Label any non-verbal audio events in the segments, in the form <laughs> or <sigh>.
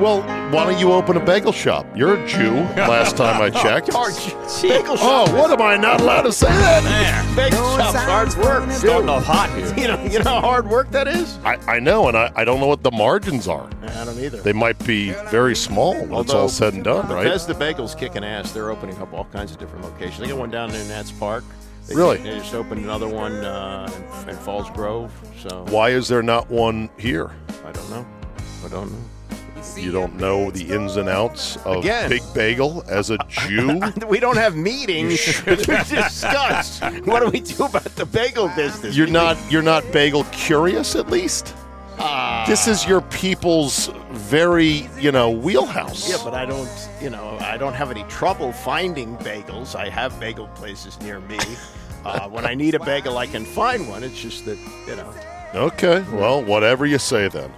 Well, why don't you open a bagel shop? You're a Jew, last time I <laughs> checked. Bagel Oh, what am I not allowed to say that? Man, bagel shop's hard work. Starting off hot here. You know, you know how hard work that is. I, I know, and I, I don't know what the margins are. I don't either. They might be very small when it's all said and done, right? Bethesda Bagels kicking ass. They're opening up all kinds of different locations. They got one down in Nats Park. They Really? They just opened another one uh, in, in Falls Grove. So Why is there not one here? I don't know. I don't know. You don't know the ins and outs of Again. Big Bagel as a Jew? <laughs> We don't have meetings <laughs> to discuss. What do we do about the bagel business? You're not you're not bagel curious at least? Ah. This is your people's very, you know, wheelhouse. Yeah, but I don't, you know, I don't have any trouble finding bagels. I have bagel places near me. Uh, when I need a bagel, I can find one. It's just that, you know. Okay, well, whatever you say then.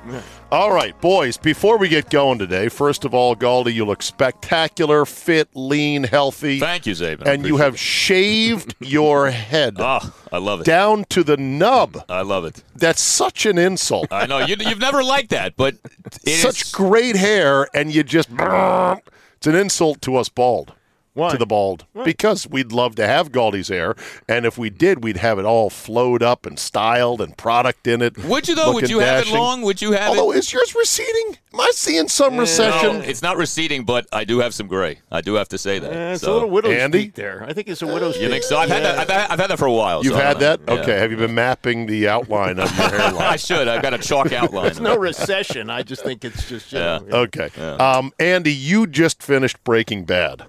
All right, boys, before we get going today, first of all, Galdi, you look spectacular, fit, lean, healthy. Thank you, Czaban. And you have shaved <laughs> your head it. Oh, I love it. down to the nub. Mm, I love it. That's such an insult. I know you, you've never liked that, but it is Such great hair, and you just. It's an insult to us bald. Why? To the bald. Because we'd love to have Galdi's hair, and if we did, we'd have it all flowed up and styled and product in it. Would you though? Would looking you have it long? Would you have it? Although, it? is yours receding? Am I seeing some recession? No, it's not receding, but I do have some gray. I do have to say that. Eh, it's So- a little widow's Andy? peak there. I think it's a widow's You peak. think so? I've had that. I've had, I've had that for a while. You've so had that? know. Yeah. Okay. Have you been mapping the outline of your hairline? <laughs> I should. I've got a chalk <laughs> outline. There's no recession. I just think it's just, you Yeah. know, Okay. Um, Andy, you just finished Breaking Bad.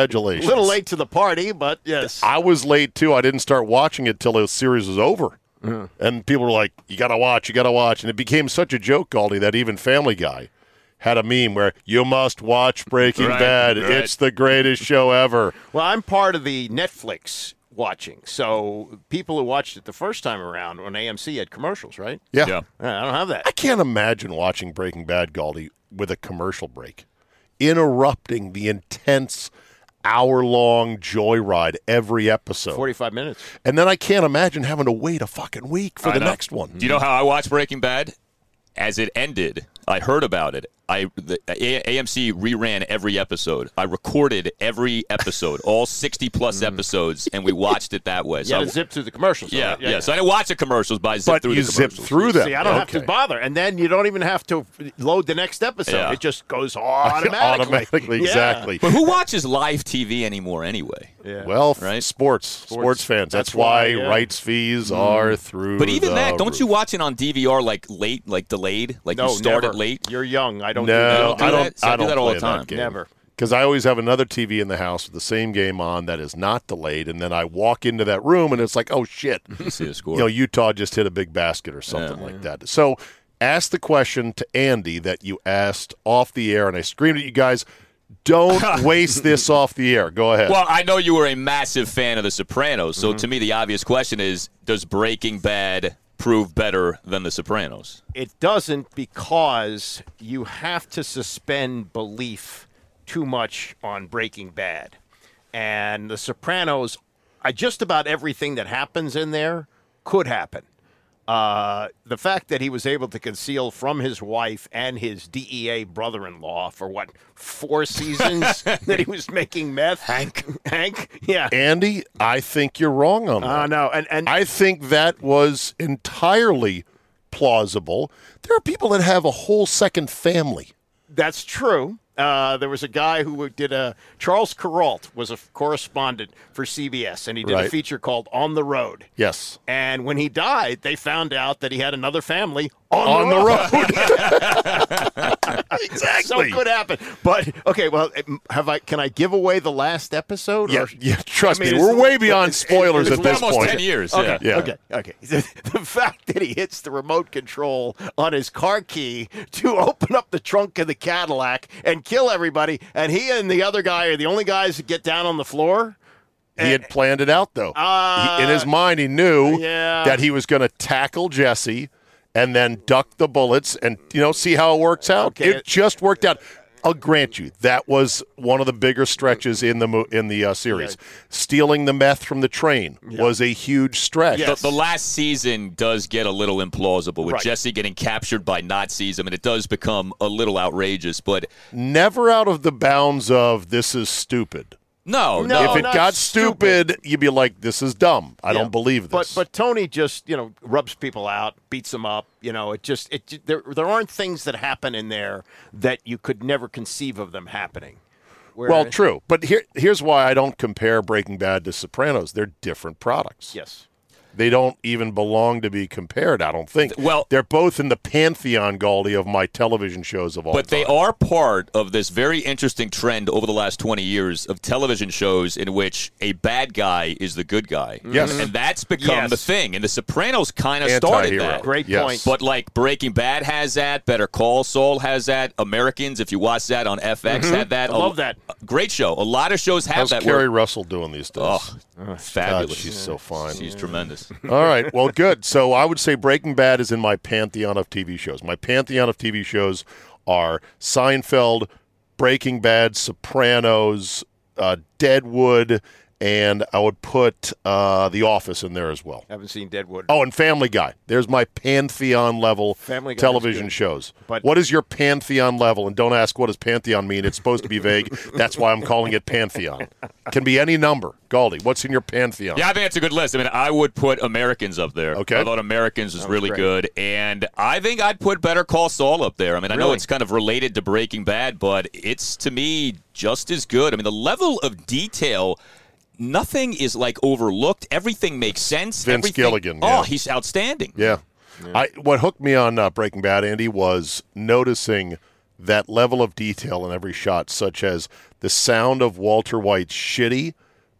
Congratulations. a little late to the party, but yes. I was late too. I didn't start watching it till the series was over. Uh-huh. And people were like, you got to watch, you got to watch. And it became such a joke, Galdi, that even Family Guy had a meme where you must watch Breaking Right, Bad. right. It's the greatest show ever. Well, I'm part of the Netflix watching. So people who watched it the first time around on AMC had commercials, right? Yeah. Yeah. I don't have that. I can't imagine watching Breaking Bad, Galdi, with a commercial break, interrupting the intense hour long joyride every episode. 45 minutes. And then I can't imagine having to wait a fucking week for I the know. next one. Do you know how I watched Breaking Bad? As it ended, I heard about it. I the A- AMC reran every episode. I recorded every episode, all sixty plus mm. episodes, and we watched it that way. You So had I- zip through the commercials. yeah, right? yeah, So I didn't watch the commercials, but I zipped But through you the zip commercials. through them. See, I don't have to bother. And then you don't even have to load the next episode. Yeah. It just goes <laughs> automatically. Automatically, Yeah. exactly. But who watches live TV anymore anyway? Yeah. Well, Right? sports, sports, fans. That's, That's why, why, yeah. rights fees mm. are through. But even the that, don't you watch it on DVR like late, like delayed, like no, you start never. it late? You're young. I don't No, do that. don't do I don't. See, I I do don't that all the time. Game. Never. Because I always have another TV in the house with the same game on that is not delayed, and then I walk into that room and it's like, oh shit, <laughs> You see the score. you know, Utah just hit a big basket or something like that. So ask the question to Andy that you asked off the air, and I screamed at you guys, don't <laughs> waste this off the air. Go ahead. Well, I know you were a massive fan of The Sopranos, so Mm-hmm. to me, the obvious question is: Does Breaking Bad prove better than The Sopranos? It doesn't because you have to suspend belief too much on Breaking Bad. And The Sopranos, I just about everything that happens in there could happen. Uh, the fact that he was able to conceal from his wife and his DEA brother-in-law for what four seasons <laughs> that he was making meth. Hank. Hank, yeah. Andy, I think you're wrong on that. Uh, no, and and I think that was entirely plausible. There are people that have a whole second family. That's true. Uh, there was a guy who did a Charles Kuralt was a correspondent for CBS, and he did a feature called "On the Road." Yes. And when he died, they found out that he had another family on, On the road. road. <laughs> <laughs> So exactly. it could happen. But okay, well, have I? Can I give away the last episode? Yeah, or- yeah, trust I mean, me, we're way beyond it's- spoilers it's at this Almost point. ten years. Okay, Yeah. Yeah. okay, okay. <laughs> The, the fact that he hits the remote control on his car key to open up the trunk of the Cadillac and kill everybody, and he and the other guy are the only guys that get down on the floor. He had planned it out, though. Uh, He- in his mind, he knew yeah. that he was going to tackle Jesse and then duck the bullets and, you know, see how it works out. Okay. It just worked out. I'll grant you that was one of the bigger stretches in the mo- in the uh, series. Stealing the meth from the train was a huge stretch. Yes. The, the last season does get a little implausible with Right. Jesse getting captured by Nazis. I mean, it does become a little outrageous, but Never out of the bounds of this is stupid. No, No, no. if it not got stupid. stupid, you'd be like, "This is dumb. I Yeah. don't believe But this." but but Tony just you know rubs people out, beats them up. You know, it just it there there aren't things that happen in there that you could never conceive of them happening. Where, well, true. But here, here's why I don't compare Breaking Bad to Sopranos. They're different products. Yes. They don't even belong to be compared. I don't think. Well- they're both in the pantheon, Galdi, of my television shows of all But they are part of this very interesting trend over the last 20 years of television shows in which a bad guy is the good guy. Yes. And that's become Yes. the thing. And The Sopranos kind of started that. Great Yes. point. But like Breaking Bad has that, Better Call Saul has that, Americans, if you watch that on FX, had that. Mm-hmm. I love that. Great show. A lot of shows have How's that. Keri where- Russell doing these days? oh, God, fabulous. she's so fine. She's tremendous. <laughs> All right. Well, good. So I would say Breaking Bad is in my pantheon of TV shows. My pantheon of TV shows are Seinfeld, Breaking Bad, Sopranos, uh, Deadwood, and I would put uh, The Office in there as well. Haven't seen Deadwood. Oh, and Family Guy. There's my pantheon level Family Guy television shows. But- what is your pantheon level? And don't ask what does pantheon mean. It's supposed to be vague. <laughs> That's why I'm calling it pantheon. Can be any number. Galdi, what's in your pantheon? Yeah, I think it's a good list. I mean, I would put Americans up there. Okay. I thought Americans was really great. good, and I think I'd put Better Call Saul up there. I mean, I know it's kind of related to Breaking Bad, but it's to me just as good. I mean, the level of detail. Nothing is like overlooked. Everything makes sense. Vince Everything- Gilligan, Oh, yeah. he's outstanding. Yeah. I what hooked me on uh, Breaking Bad, Andy, was noticing that level of detail in every shot, such as the sound of Walter White's shitty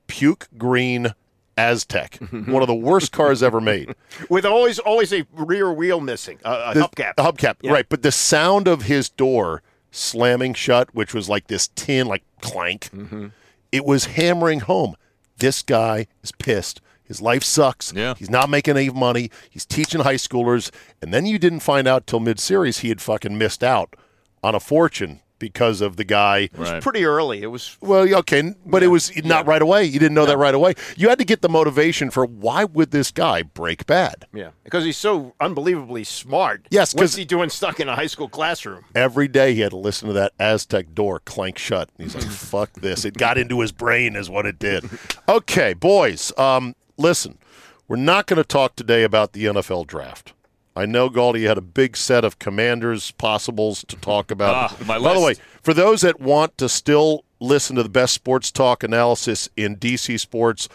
puke green Aztek, <laughs> one of the worst cars ever made. With always always a rear wheel missing, a, a The- hubcap. the hubcap, Yeah. right? But the sound of his door slamming shut, which was like this tin, like clank, Mm-hmm. it was hammering home. This guy is pissed. His life sucks. Yeah. He's not making any money. He's teaching high schoolers. And then you didn't find out till mid series he had fucking missed out on a fortune because of the guy. it Right. Pretty early. It was Well, yeah, okay, but it was not right away. You didn't know that right away. You had to get the motivation for why would this guy break bad? yeah because he's so unbelievably smart. Yes, 'cause- what's he doing stuck in a high school classroom? Every day he had to listen to that Aztek door clank shut. He's like, <laughs> fuck this. It got into his brain, is what it did. Okay, boys, um, listen, we're not going to talk today about the NFL draft. I know, Galdi, you had a big set of commanders possibles to talk about. Ah, By the way, for those that want to still listen to the best sports talk analysis in DC sports,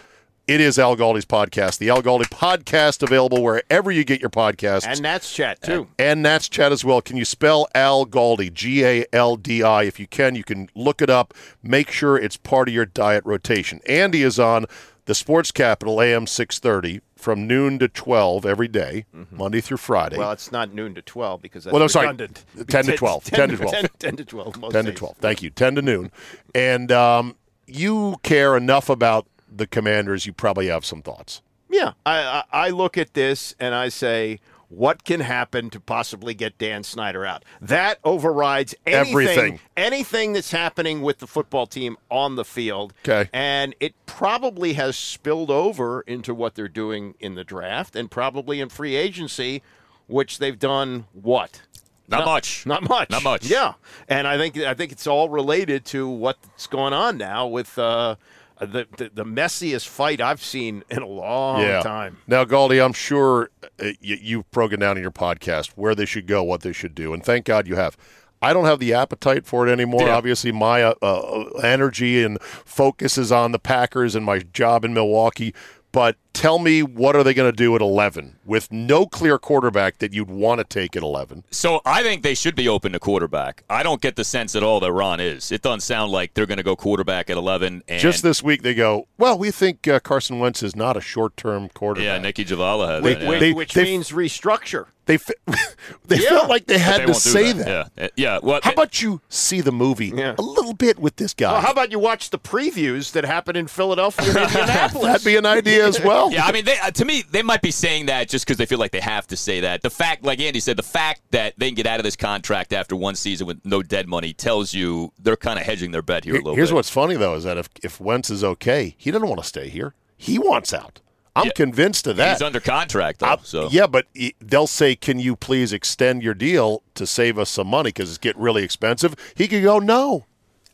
it is Al Galdi's podcast. The Al Galdi podcast available wherever you get your podcasts And that's chat too. and Nats Chat as well. Can you spell Al Galdi? G A L D I. If you can, you can look it up. Make sure it's part of your diet rotation. Andy is on the Sports Capital AM 630 from noon to 12 every day, Monday through Friday. Well, it's not noon to twelve because that's Well, no, sorry. redundant. <laughs> 10 to 12. 10 to 12. 10, 10 to twelve. Most 10 to 12. Thank you. 10 to noon. And um, you care enough about the Commanders, you probably have some thoughts. Yeah, I, I I look at this and I say, what can happen to possibly get Dan Snyder out. That overrides anything, Everything. anything that's happening with the football team on the field. Okay. And it probably has spilled over into what they're doing in the draft and probably in free agency, which they've done what? Not much. Not much. Not much. Yeah, and I think I think it's all related to what's going on now with uh, the, the the messiest fight I've seen in a long yeah. time. Now, Galdi, I'm sure uh, you, you've broken down in your podcast where they should go, what they should do, and thank God you have. I don't have the appetite for it anymore. Yeah. Obviously, my uh, uh, energy and focus is on the Packers and my job in Milwaukee. But tell me, what are they going to do at 11 with no clear quarterback that you'd want to take at 11? So I think they should be open to quarterback. I don't get the sense at all that Ron is. It doesn't sound like they're going to go quarterback at 11. And Just this week, they go, well, we think uh, Carson Wentz is not a short term quarterback. yeah, Nicki Jhabvala had They- that. yeah. Which, They- which they- means restructure. They, fe- <laughs> they Yeah. felt like they had they to say that. Yeah, Uh, yeah. Well, How about you see the movie Yeah. a little bit with this guy? Well, how about you watch the previews that happen in Philadelphia and <laughs> Indianapolis? That'd be an idea as well. Yeah, I mean, they, uh, to me, they might be saying that just because they feel like they have to say that. The fact, like Andy said, the fact that they can get out of this contract after one season with no dead money tells you they're kind of hedging their bet here a little Here's bit. what's funny though is that if if Wentz is okay, he doesn't want to stay here. He wants out. I'm Yeah. convinced of that. He's under contract, though. I- so Yeah, but he- they'll say, "Can you please extend your deal to save us some money because it's getting really expensive?" He could go, "No,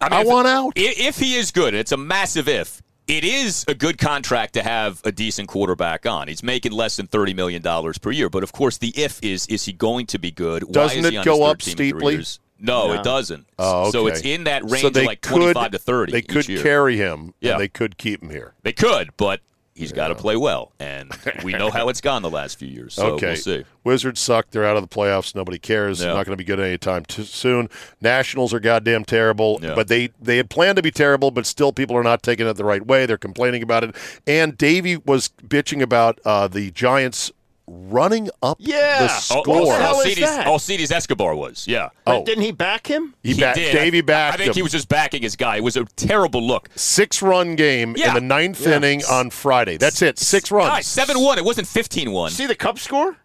I, if- want out." If he is good, it's a massive if. It is a good contract to have a decent quarterback on. He's making less than thirty million dollars per year, but of course, the if is: is he going to be good? Doesn't is it he on go up third team in three steeply? No, No. it doesn't. Oh, okay. So it's in that range So of they like could- twenty-five to thirty. They each could year. carry him, Yeah. and they could keep him here. They could, but he's got to play well, and we know how it's gone the last few years. So okay. we'll see. Wizards suck. They're out of the playoffs. Nobody cares. Yeah. They're not going to be good anytime too soon. Nationals are goddamn terrible. Yeah. But they they had planned to be terrible, but still people are not taking it the right way. They're complaining about it. And Davey was bitching about uh, the Giants running up Yeah. the Oh, score. Oh, what the hell is Alcides. Alcides oh, Escobar was, yeah. But Oh. didn't he back him? he back, did. Davey I- backed I think him. he was just backing his guy. It was a terrible look. Six run game Yeah. in the ninth Yeah. inning on Friday. That's it. Six runs. Guys, 7 1. It wasn't 15 1. See the Cubs score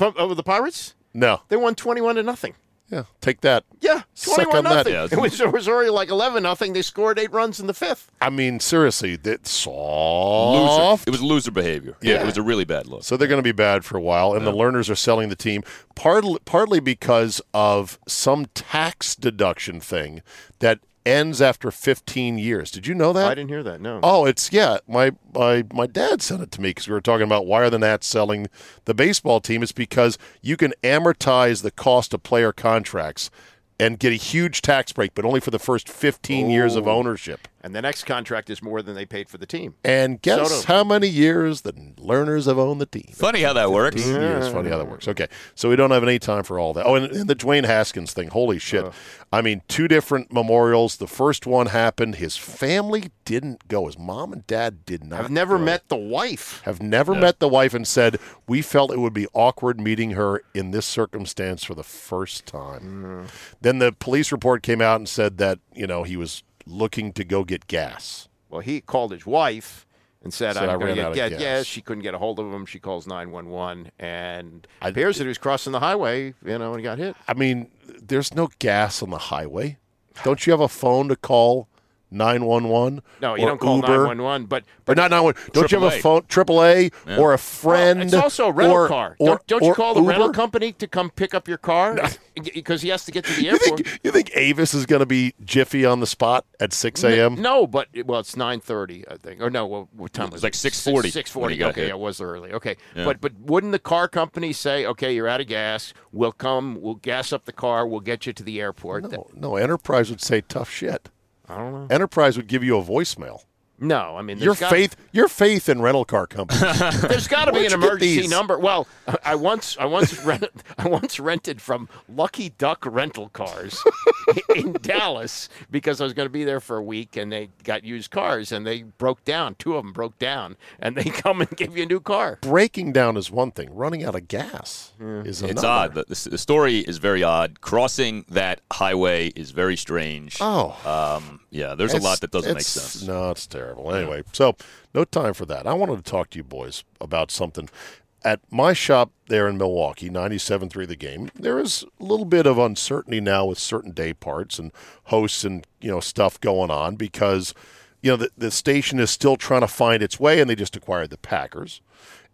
over uh, the Pirates? No. They won twenty-one to nothing. Yeah. Take that. Yeah, Suck twenty-one on that. nothing. Yeah. It was it was already like eleven nothing. They scored eight runs in the fifth. I mean, seriously, that Loser. soft. It was loser behavior. Yeah. It was a really bad look. So they're going to be bad for a while, and the Lerners are selling the team partly, partly because of some tax deduction thing that ends after 15 years. Did you know that? I didn't hear that. No. Oh, it's yeah. My my my dad sent it to me because we were talking about why are the Nats selling the baseball team? It's because you can amortize the cost of player contracts and get a huge tax break, but only for the first 15 years of oh. ownership. And the next contract is more than they paid for the team. And guess Soto. how many years the Lerners have owned the team? Funny how that works. Yeah, it's funny how that works. Okay, so we don't have any time for all that. Oh, and, and the Dwayne Haskins thing. Holy uh-huh. shit! I mean, two different memorials. The first one happened. His family didn't go. His mom and dad did not. I've never go. met the wife. Have never met the wife and said we felt it would be awkward meeting her in this circumstance for the first time. Mm. Then the police report came out and said that you know he was looking to go get gas. Well, he called his wife and said, Said, "I "I'm going to get gas." gas. Yeah, she couldn't get a hold of him. She calls nine one one, and I- it appears that he was crossing the highway. You know, and he got hit. I mean, there's no gas on the highway. Don't you have a phone to call 911? No, you or don't call Uber? nine one one. But Or but not 911. Don't you have a AAA. phone, AAA, or a friend? Well, it's also a rental or, car. Or, don't don't you call the rental company to come pick up your car because he has to get to the You airport? think, you think Avis is going to be jiffy on the spot at 6 a.m.? No, but well, it's nine thirty, I think. Or no, what, what time was like it? 6:40 Six when forty. Okay, hit. it was early. Okay, but but wouldn't the car company say, "Okay, you're out of gas. We'll come. We'll gas up the car. We'll get you to the airport." No, no, Enterprise would say tough shit. I don't know. Enterprise would give you a voicemail. No, I mean, Your there's got, faith, your faith in rental car companies. <laughs> There's got to be an emergency number. Well, I once I once <laughs> rent, I once rented from Lucky Duck Rental Cars <laughs> in Dallas because I was going to be there for a week, and they got used cars, and they broke down. Two of them broke down, and they come and give you a new car. Breaking down is one thing. Running out of gas is another. It's odd. The, the, the story is very odd. Crossing that highway is very strange. Oh. Um, yeah, there's a lot that doesn't make sense. No, it's terrible. Anyway, so no time for that. I wanted to talk to you boys about something. at my shop there in Milwaukee, 97.3 the game, there is a little bit of uncertainty now with certain day parts and hosts and, you know, stuff going on because, you know, the, the station is still trying to find its way and they just acquired the Packers.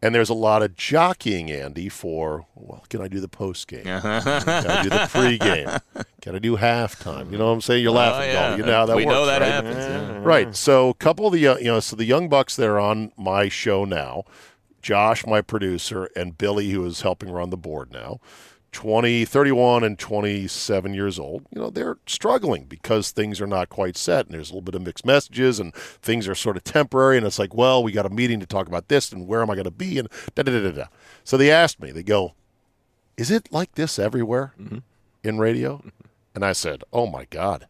And there's a lot of jockeying, Andy, for, well, can I do the post game? <laughs> can I do the pregame? Can I do halftime? You know what I'm saying? You're laughing, Oh, yeah. You know how that we works, know that right? happens. yeah. Right. So a couple of the uh, you know so the young bucks that are on my show now, Josh, my producer, and Billy, who is helping run the board now, 20, 31 and 27 years old, you know, they're struggling because things are not quite set and there's a little bit of mixed messages and things are sort of temporary. And it's like, well, we got a meeting to talk about this and where am I going to be? And da da da da da. So they asked me, they go, is it like this everywhere mm-hmm. in radio? And I said, oh my God.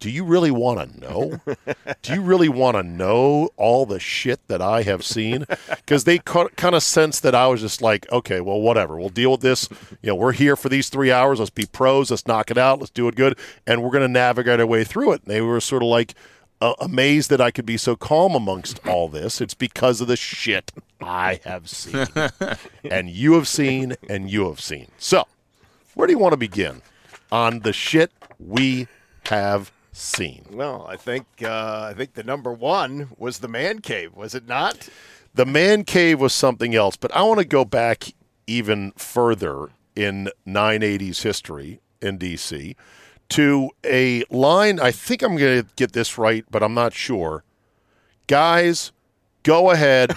Do you really want to know? <laughs> Do you really want to know all the shit that I have seen? Because they kind of sensed that I was just like, okay, well, whatever. We'll deal with this. You know, we're here for these three hours. Let's be pros. Let's knock it out. Let's do it good. And we're going to navigate our way through it. And they were sort of like uh, amazed that I could be so calm amongst all this. It's because of the shit I have seen. <laughs> and you have seen, and you have seen. So, where do you want to begin on the shit we have seen? Well, I think uh, I think the number one was the man cave, was it not? The man cave was something else, but I want to go back even further in 980s history in DC to a line. I think I'm going to get this right, but I'm not sure. Guys, go ahead,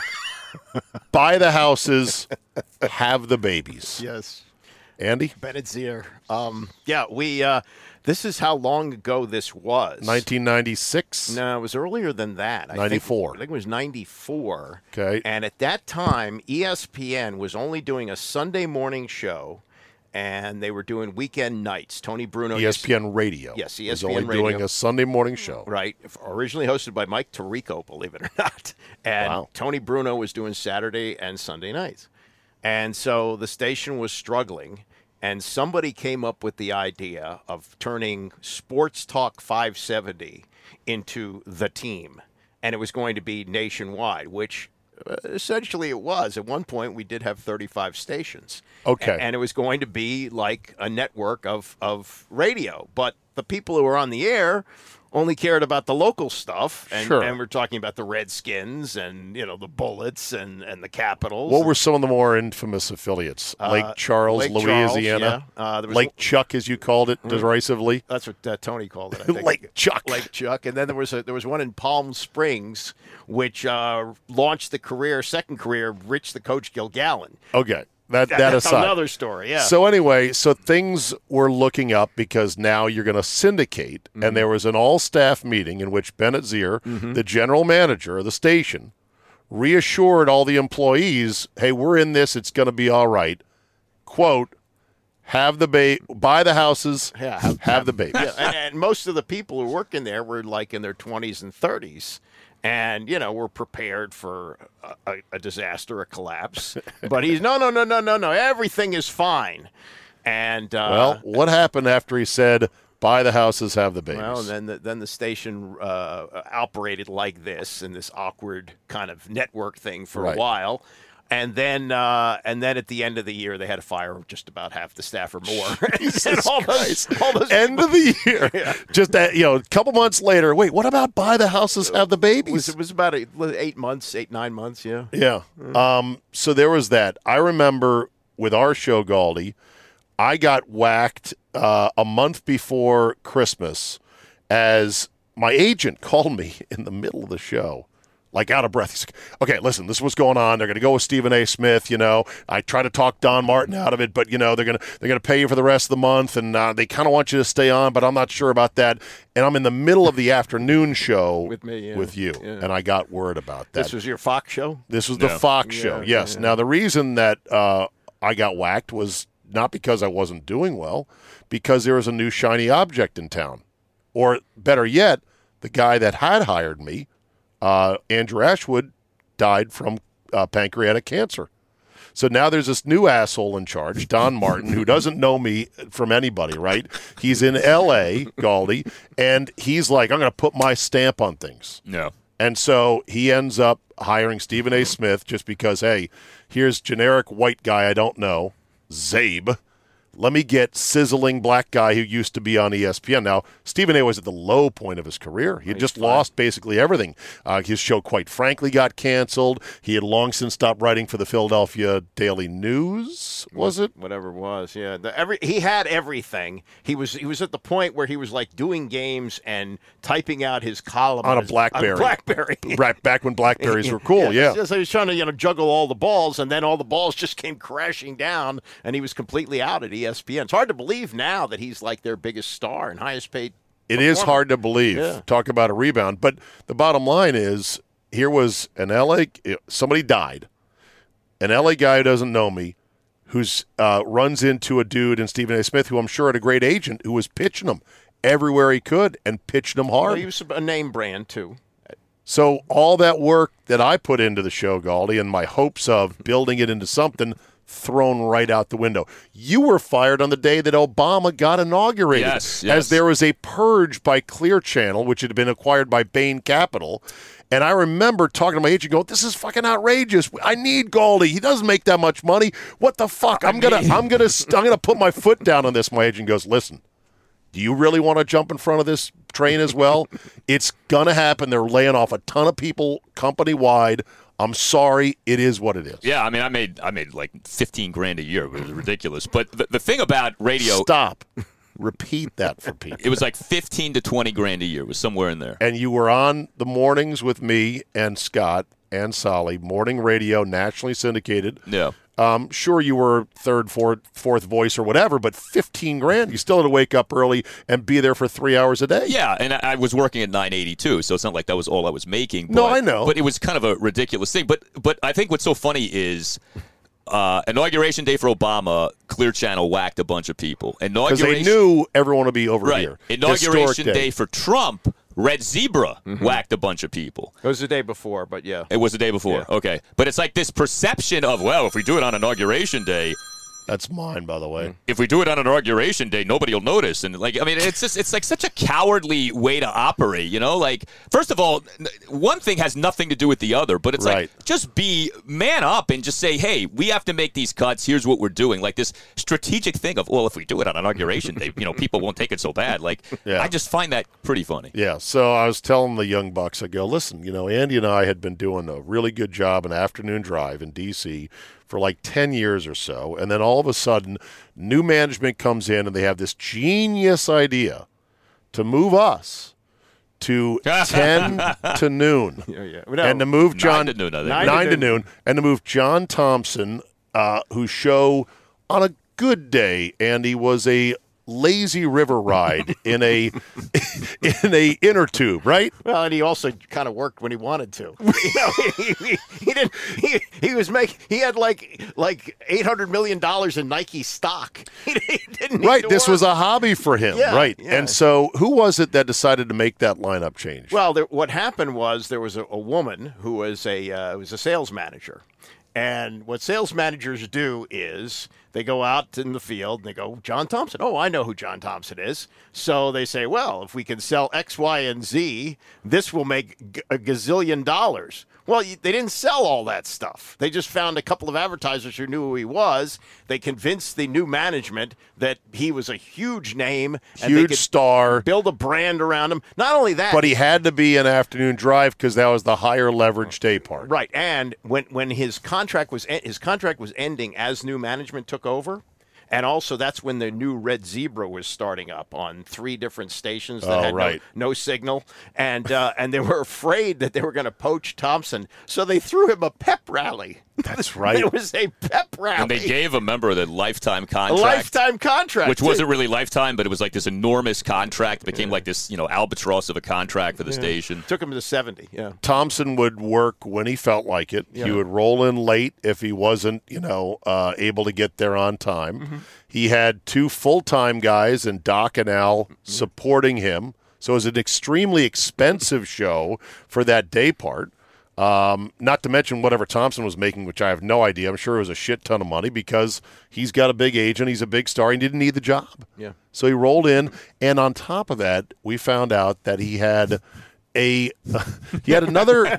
<laughs> buy the houses, have the babies. Yes. Andy, Bennett Zier. Um, yeah, we. Uh, this is how long ago this was. 1996. No, it was earlier than that. I 94. Think, I think it was 94. Okay. And at that time, ESPN was only doing a Sunday morning show, and they were doing weekend nights. Tony Bruno. used- ESPN Radio. Yes, E was only Radio. doing a Sunday morning show. Right. Originally hosted by Mike Tirico, believe it or <laughs> not. And Wow. Tony Bruno was doing Saturday and Sunday nights. And so the station was struggling. And somebody came up with the idea of turning Sports Talk 570 into the team. And it was going to be nationwide, which uh, essentially it was. At one point, we did have 35 stations. Okay. And it was going to be like a network of, of radio. But the people who were on the air only cared about the local stuff. And, Sure. and we're talking about the Redskins and, you know, the Bullets and, and the Capitals. What were some of the more infamous affiliates? Lake Charles, Uh, Lake Charles, Louisiana. yeah. Uh, there was- Lake Chuck, as you called it derisively. That's what uh, Tony called it. I <laughs> think. Lake Chuck. Lake Chuck, and then there was a, there was one in Palm Springs, which uh, launched the career, second career, of Rich the Coach Gilgallen. Okay, that that, That's aside. another story. Yeah. So anyway, so things were looking up because now you're going to syndicate, Mm-hmm. and there was an all-staff meeting in which Bennett Zier, the general manager of the station, reassured all the employees, "Hey, we're in this. It's going to be all right." Quote. Have the ba- buy the houses. Yeah, have, have- the babies. yeah, and, and most of the people who work in there were like in their 20s and 30s. And, you know, we're prepared for a, a, disaster, a collapse. <laughs> But he's, no, no, no, no, no, no. Everything is fine. And, uh, Well, what happened after he said, "Buy the houses, have the babies"? Well, and then the, then the station uh, operated like this in this awkward kind of network thing for Right. a while, and then uh, and then at the end of the year they had to fire of just about half the staff or more. <laughs> and all those, all those End of the year. <laughs> Just that, you know, a couple months later. Wait, what about buy the houses, have the babies? it was it was about eight, eight months, eight nine months, yeah. Yeah. Um, so there was that. I remember with our show, Galdi, I got whacked uh, a month before Christmas as my agent <laughs> called me in the middle of the show. Like out of breath. He's like, okay, listen, this is what's going on. They're going to go with Stephen A. Smith. You know, I try to talk Don Martin out of it, but you know they're going to they're going to pay you for the rest of the month, and uh, they kind of want you to stay on, but I'm not sure about that. And I'm in the middle of the afternoon show With me, yeah. with you, Yeah. and I got word about that. This was your Fox show. This was the Yeah. Fox show. Yeah, Yes. Now the reason that uh, I got whacked was not because I wasn't doing well, because there was a new shiny object in town, or better yet, the guy that had hired me, uh, Andrew Ashwood, died from uh, pancreatic cancer. So now there's this new asshole in charge, Don Martin, who doesn't know me from anybody, right? He's in L.A., Galdi, and he's like, I'm going to put my stamp on things. No. And so he ends up hiring Stephen A. Smith just because, hey, here's generic white guy I don't know, Zabe. Let me get sizzling black guy who used to be on ESPN. Now, Stephen A. was at the low point of his career. He had just lost basically everything. Uh, his show, quite frankly, got canceled. He had long since stopped writing for the Philadelphia Daily News. Was it? whatever it was. Yeah, the, every he had everything. He was he was at the point where he was like doing games and typing out his column On a BlackBerry. On BlackBerry. <laughs> Right back when Blackberries were <laughs> cool. Yeah. So he was trying to you know juggle all the balls, and then all the balls <laughs> just came crashing down, and he was completely out at ESPN. It's hard to believe now that he's like their biggest star and highest paid. It is hard to believe. Yeah. Talk about a rebound. But the bottom line is here was an LA, somebody died. An LA guy who doesn't know me, who's uh, runs into a dude in Stephen A. Smith, who I'm sure had a great agent, who was pitching him everywhere he could and pitching him Well, hard. he was a name brand too. So all that work that I put into the show, Galdi, and my hopes of building it into something thrown right out the window. You were fired on the day that Obama got inaugurated. Yes, As there was a purge by Clear Channel, which had been acquired by Bain Capital. And I remember talking to my agent, going, "This is fucking outrageous. I need Galdi. He doesn't make that much money. What the fuck? I'm gonna, I'm gonna, I'm gonna put my foot down on this." My agent goes, "Listen, do you really want to jump in front of this train as well? it's going to happen. They're laying off a ton of people company wide. I'm sorry. It is what it is. Yeah, I mean, I made I made like fifteen grand a year. It was ridiculous. But the, the thing about radio, Stop. <laughs> Repeat that for people. it was like fifteen to twenty grand a year. It was somewhere in there. and you were on the mornings with me and Scott and Solly, morning radio, nationally syndicated. Yeah. Um, sure, you were third, fourth, fourth voice or whatever, but 15 grand, you still had to wake up early and be there for three hours a day. Yeah, and I, I was working at 982, so it's not like that was all I was making. No, I know. But it was kind of a ridiculous thing. But but I think what's so funny is uh, inauguration day for Obama, Clear Channel whacked a bunch of people. Because they knew everyone would be over right. here. Inauguration Historic day. for Trump, Red Zebra mm-hmm. whacked a bunch of people. It was the day before, but yeah. It was the day before. Yeah. Okay. But it's like this perception of, well, if we do it on inauguration day, That's mine, by the way. Mm. if we do it on inauguration day, nobody will notice. And like, I mean, it's just, it's like such a cowardly way to operate, you know? Like, first of all, one thing has nothing to do with the other, but it's Right. like, just be man up and just say, hey, we have to make these cuts. Here's what we're doing. Like this strategic thing of, well, if we do it on inauguration day, you know, people won't take it so bad. Like, Yeah. I just find that pretty funny. Yeah, so I was telling the young bucks, I go, listen, you know, Andy and I had been doing a really good job an afternoon drive in D.C. for like 10 years or so. And then all of a sudden, new management comes in and they have this genius idea to move us to <laughs> 10 to noon. <laughs> Yeah, yeah. No, And to move John to noon, I think. Nine nine to to noon. noon, and to move John Thompson, uh, whose show on a good day, Andy was a lazy river ride in a <laughs> in a inner tube, right? Well, and he also kind of worked when he wanted to. <laughs> You know, he, he, he didn't. He, he was make. He had like like eight hundred million dollars in Nike stock. <laughs> He, didn't need Right. This work. was a hobby for him, Yeah, right? yeah. And so, who was it that decided to make that lineup change? Well, there, what happened was there was a, a woman who was a uh, was a sales manager, and what sales managers do is they go out in the field and they go, John Thompson. Oh, I know who John Thompson is. So they say, well, if we can sell X, Y, and Z, this will make a gazillion dollars. Well, they didn't sell all that stuff. They just found a couple of advertisers who knew who he was. They convinced the new management that he was a huge name, Huge star. build a brand around him. Not only that, But he had to be an afternoon drive because that was the higher leverage day part. Right, and when when his contract was his contract was ending as new management took over, and also that's when the new Red Zebra was starting up on three different stations that Oh, had right. no, no signal, and uh, and they were <laughs> afraid that they were going to poach Thompson, so they threw him a pep rally. That's <laughs> right. it was a pep rally, And they gave a member the lifetime a contract. lifetime contract, which too. wasn't really lifetime, but it was like this enormous contract. It became like this, you know, albatross of a contract for the station. took him to seventy. Yeah, Thompson would work when he felt like it. He would roll in late if he wasn't, you know, uh, able to get there on time. Mm-hmm. He had two full time guys and Doc and Al Mm-hmm. supporting him. So it was an extremely expensive show for that day part. Um, not to mention whatever Thompson was making, which I have no idea. I'm sure it was a shit ton of money because he's got a big agent, he's a big star, he didn't need the job. Yeah. So he rolled in, and on top of that, we found out that he had a <laughs> yet another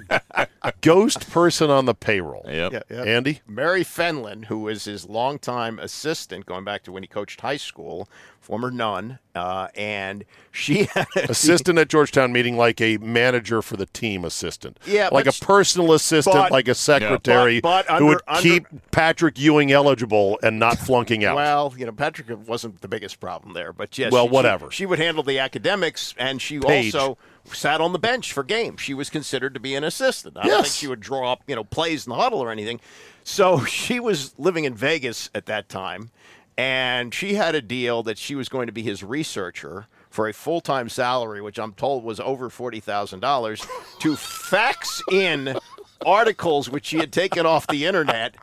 ghost person on the payroll. Yep. Yeah, yeah. Andy, Mary Fenlon, who was his longtime assistant, going back to when he coached high school, former nun, uh, and she <laughs> had assistant at Georgetown, meeting like a manager for the team assistant. Yeah, like a personal assistant, but- like a secretary But- but who would under- keep Patrick Ewing eligible and not flunking out. Well, you know, Patrick wasn't the biggest problem there, but yes. Well, she- she- whatever. She, would handle the academics, and she Paige. also sat on the bench for games. She was considered to be an assistant. I don't think she would draw up, you know, plays in the huddle or anything. So <laughs> she was living in Vegas at that time, and she had a deal that she was going to be his researcher for a full-time salary, which I'm told was over forty thousand dollars, to fax in articles which she had taken off the internet.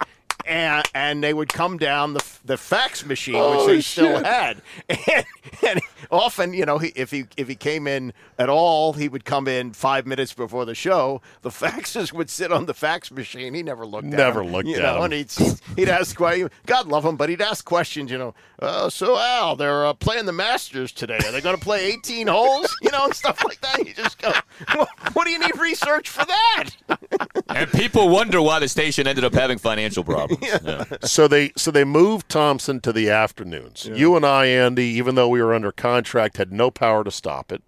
And, and they would come down the, the fax machine, which they still had. <laughs> And, and often, you know, he, if he if he came in at all, he would come in five minutes before the show. The <laughs> faxes would sit on the fax machine. He never looked at Never them, looked you at know, them. And he'd, he'd ask, que- God love him, but he'd ask questions, you know, uh, so Al, they're uh, playing the Masters today. Are they going to play 18 holes? You know, and stuff like that. You just go, what, what do you need research for that? <laughs> And people wonder why the station ended up having financial problems. <laughs> Yeah. so they so they moved Thompson to the afternoons. You and I, Andy, even though we were under contract, had no power to stop it.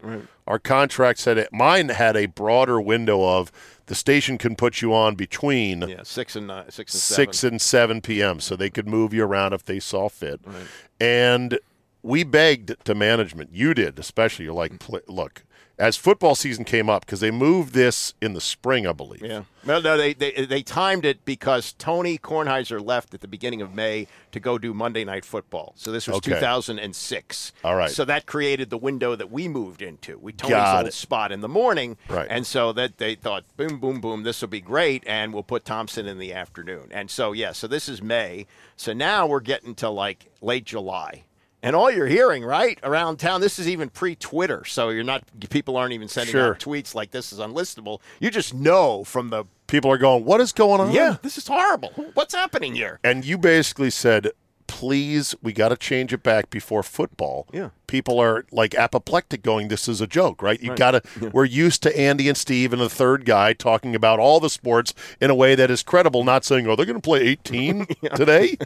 Our contract said it. Mine had a broader window of the station can put you on between Yeah, six and nine, six and seven. six and seven p.m. So they could move you around if they saw fit. And we begged to management. You did, especially. You're like, "Pl- look, as football season came up, because they moved this in the spring, I believe. Yeah. Well, no, they, they they timed it because Tony Kornheiser left at the beginning of May to go do Monday Night Football. So this was Okay. 2006. All right. So that created the window that we moved into. We Tony's Got old it. spot in the morning. Right. And so that they thought, boom, boom, boom, this will be great, and we'll put Thompson in the afternoon. And so yeah, so this is May. So now we're getting to like late July. And all you're hearing, right, around town, this is even pre-Twitter, so you're not people aren't even sending Sure. out tweets like this is unlistable. You just know from the People are going, what is going on? yeah, this is horrible. What's happening here? And you basically said, please, we got to change it back before football. Yeah. People are like apoplectic going, this is a joke, right? You got to, we're used to Andy and Steve and the third guy talking about all the sports in a way that is credible, not saying, oh, they're going to play 18 <laughs> today.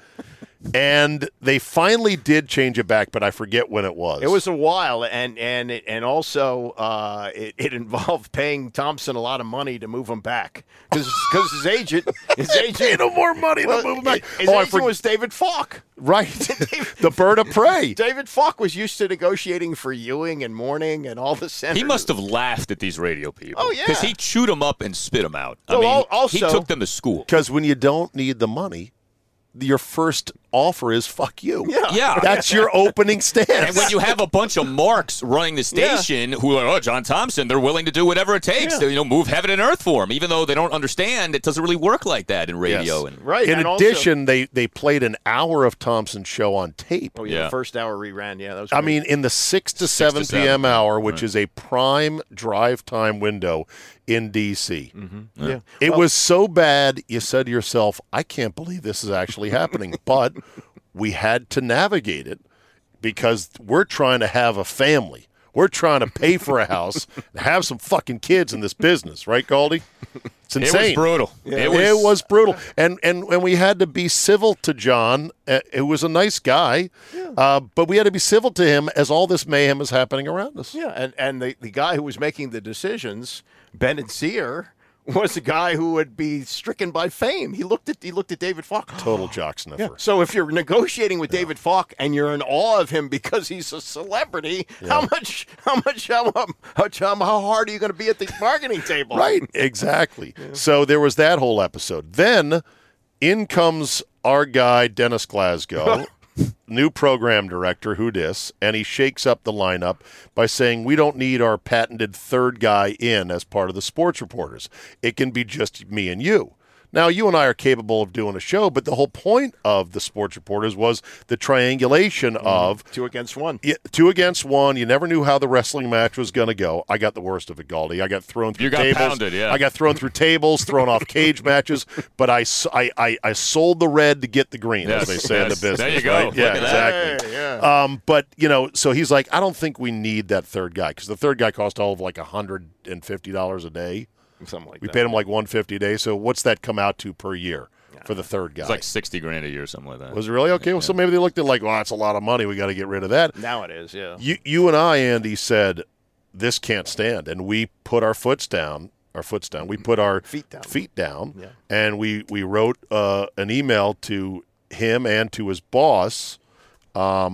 And they finally did change it back, but I forget when it was. It was a while, and and and also uh, it, it <laughs> involved paying Thompson a lot of money to move him back because his agent his Paid agent him more money well, to move him back. His oh, I agent forgot. was David Falk. right. <laughs> <laughs> the bird of prey. David Falk was used to negotiating for Ewing and Mourning and all the senators. He must have laughed at these radio people. Oh, yeah. Because he chewed them up and spit them out. I mean, al- also- he took them to school. Because when you don't need the money, your first offer is fuck you. Yeah. Yeah. <laughs> That's your opening stance. And when you have a bunch of marks running the Yeah. station who are, oh, John Thompson, they're willing to do whatever it takes Yeah. to, you know, move heaven and earth for him, even though they don't understand it doesn't really work like that in radio. Yes. And right. In and also- addition, they they played an hour of Thompson's show on tape. oh yeah, Yeah. the first hour reran. Yeah, that was. I mean, in the six to to seven seven, p.m. hour, which is a prime drive time window in D.C. Mm-hmm. yeah. It was so bad, you said to yourself, "I can't believe this is actually happening," <laughs> but we had to navigate it because we're trying to have a family. We're trying to pay for a house and have some fucking kids in this business, right, Galdi? It's insane. it was brutal. It was, brutal, and and and we had to be civil to John. Uh, It was a nice guy, uh, but we had to be civil to him as all this mayhem is happening around us. Yeah, and, and the, the guy who was making the decisions, Bennett Zier, was a guy who would be stricken by fame. He looked at he looked at David Falk. Total jock <gasps> sniffer. So if you're negotiating with David Falk and you're in awe of him because he's a celebrity, how much how much how, much, how, how hard are you going to be at the bargaining table? <laughs> Right, exactly. <laughs> So there was that whole episode. Then in comes our guy Dennis Glasgow, <laughs> new program director, who dis, and he shakes up the lineup by saying we don't need our patented third guy in as part of the sports reporters. It can be just me and you. Now, you and I are capable of doing a show, but the whole point of the sports reporters was the triangulation Mm-hmm. of Two against one. yeah, two against one. You never knew how the wrestling match was going to go. I got the worst of it, Galdi. I got thrown through You got tables. pounded, yeah. I got thrown through tables, thrown off cage matches, <laughs> but I, I, I sold the red to get the green, Yes, as they say in the business. There you go. right? Yeah, exactly. Hey, yeah. Um, but you know, so he's like, I don't think we need that third guy because the third guy cost all of like a hundred and fifty dollars a day. Something like that. We that. paid him like one fifty a day. So what's that come out to per year for the third guy? It's like sixty grand a year, something like that. was it really okay? Well, so maybe they looked at like, well, that's a lot of money. We got to get rid of that. Now it is, yeah. You, you and I, Andy, said this can't stand, and we put our foots down. Our foots down. We put our Feet down. Feet down. Yeah. And we we wrote uh, an email to him and to his boss,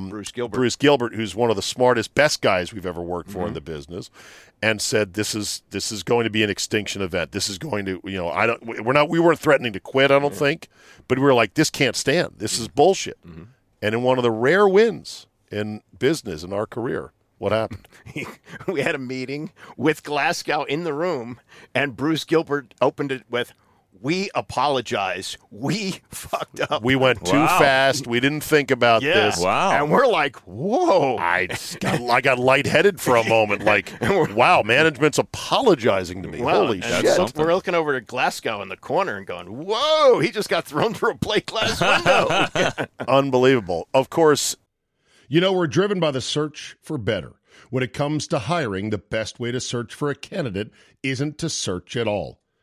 Bruce Gilbert. Bruce Gilbert, who's one of the smartest, best guys we've ever worked for Mm-hmm. in the business, and said this is this is going to be an extinction event. This is going to you know I don't we're not we weren't threatening to quit. I don't think, but we were like this can't stand. This is bullshit. Mm-hmm. And in one of the rare wins in business in our career, what happened? <laughs> we had a meeting with Glasgow in the room, and Bruce Gilbert opened it with, "We apologize. We <laughs> fucked up." We went too Wow. fast. We didn't think about yeah. this. Wow. And we're like, "Whoa!" I got, I got lightheaded for a <laughs> moment. Like, wow, management's apologizing to me. Wow. Holy And shit! That's something. We're looking over to Glasgow in the corner and going, "Whoa! He just got thrown through a plate glass window." <laughs> Unbelievable. Of course, You know, we're driven by the search for better. When it comes to hiring, the best way to search for a candidate isn't to search at all.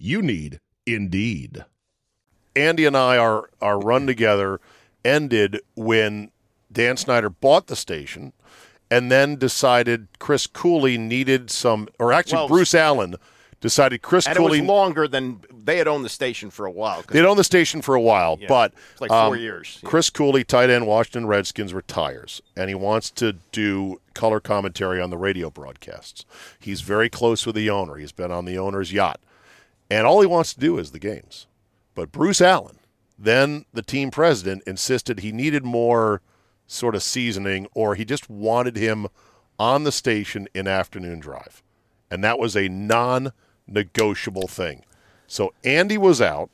You need Indeed. Andy and I, our, our run together ended when Dan Snyder bought the station and then decided Chris Cooley needed some, or actually Well, Bruce Allen decided Chris and it was Cooley. longer than they had owned the station for a while. They'd owned the station for a while, Yeah. but It's like four um, years. Yeah. Chris Cooley, tight end, Washington Redskins, retires, and he wants to do color commentary on the radio broadcasts. He's very close with the owner. He's been on the owner's yacht, and all he wants to do is the games. But Bruce Allen, then the team president, insisted he needed more sort of seasoning, or he just wanted him on the station in afternoon drive, and that was a non-negotiable thing. So Andy was out.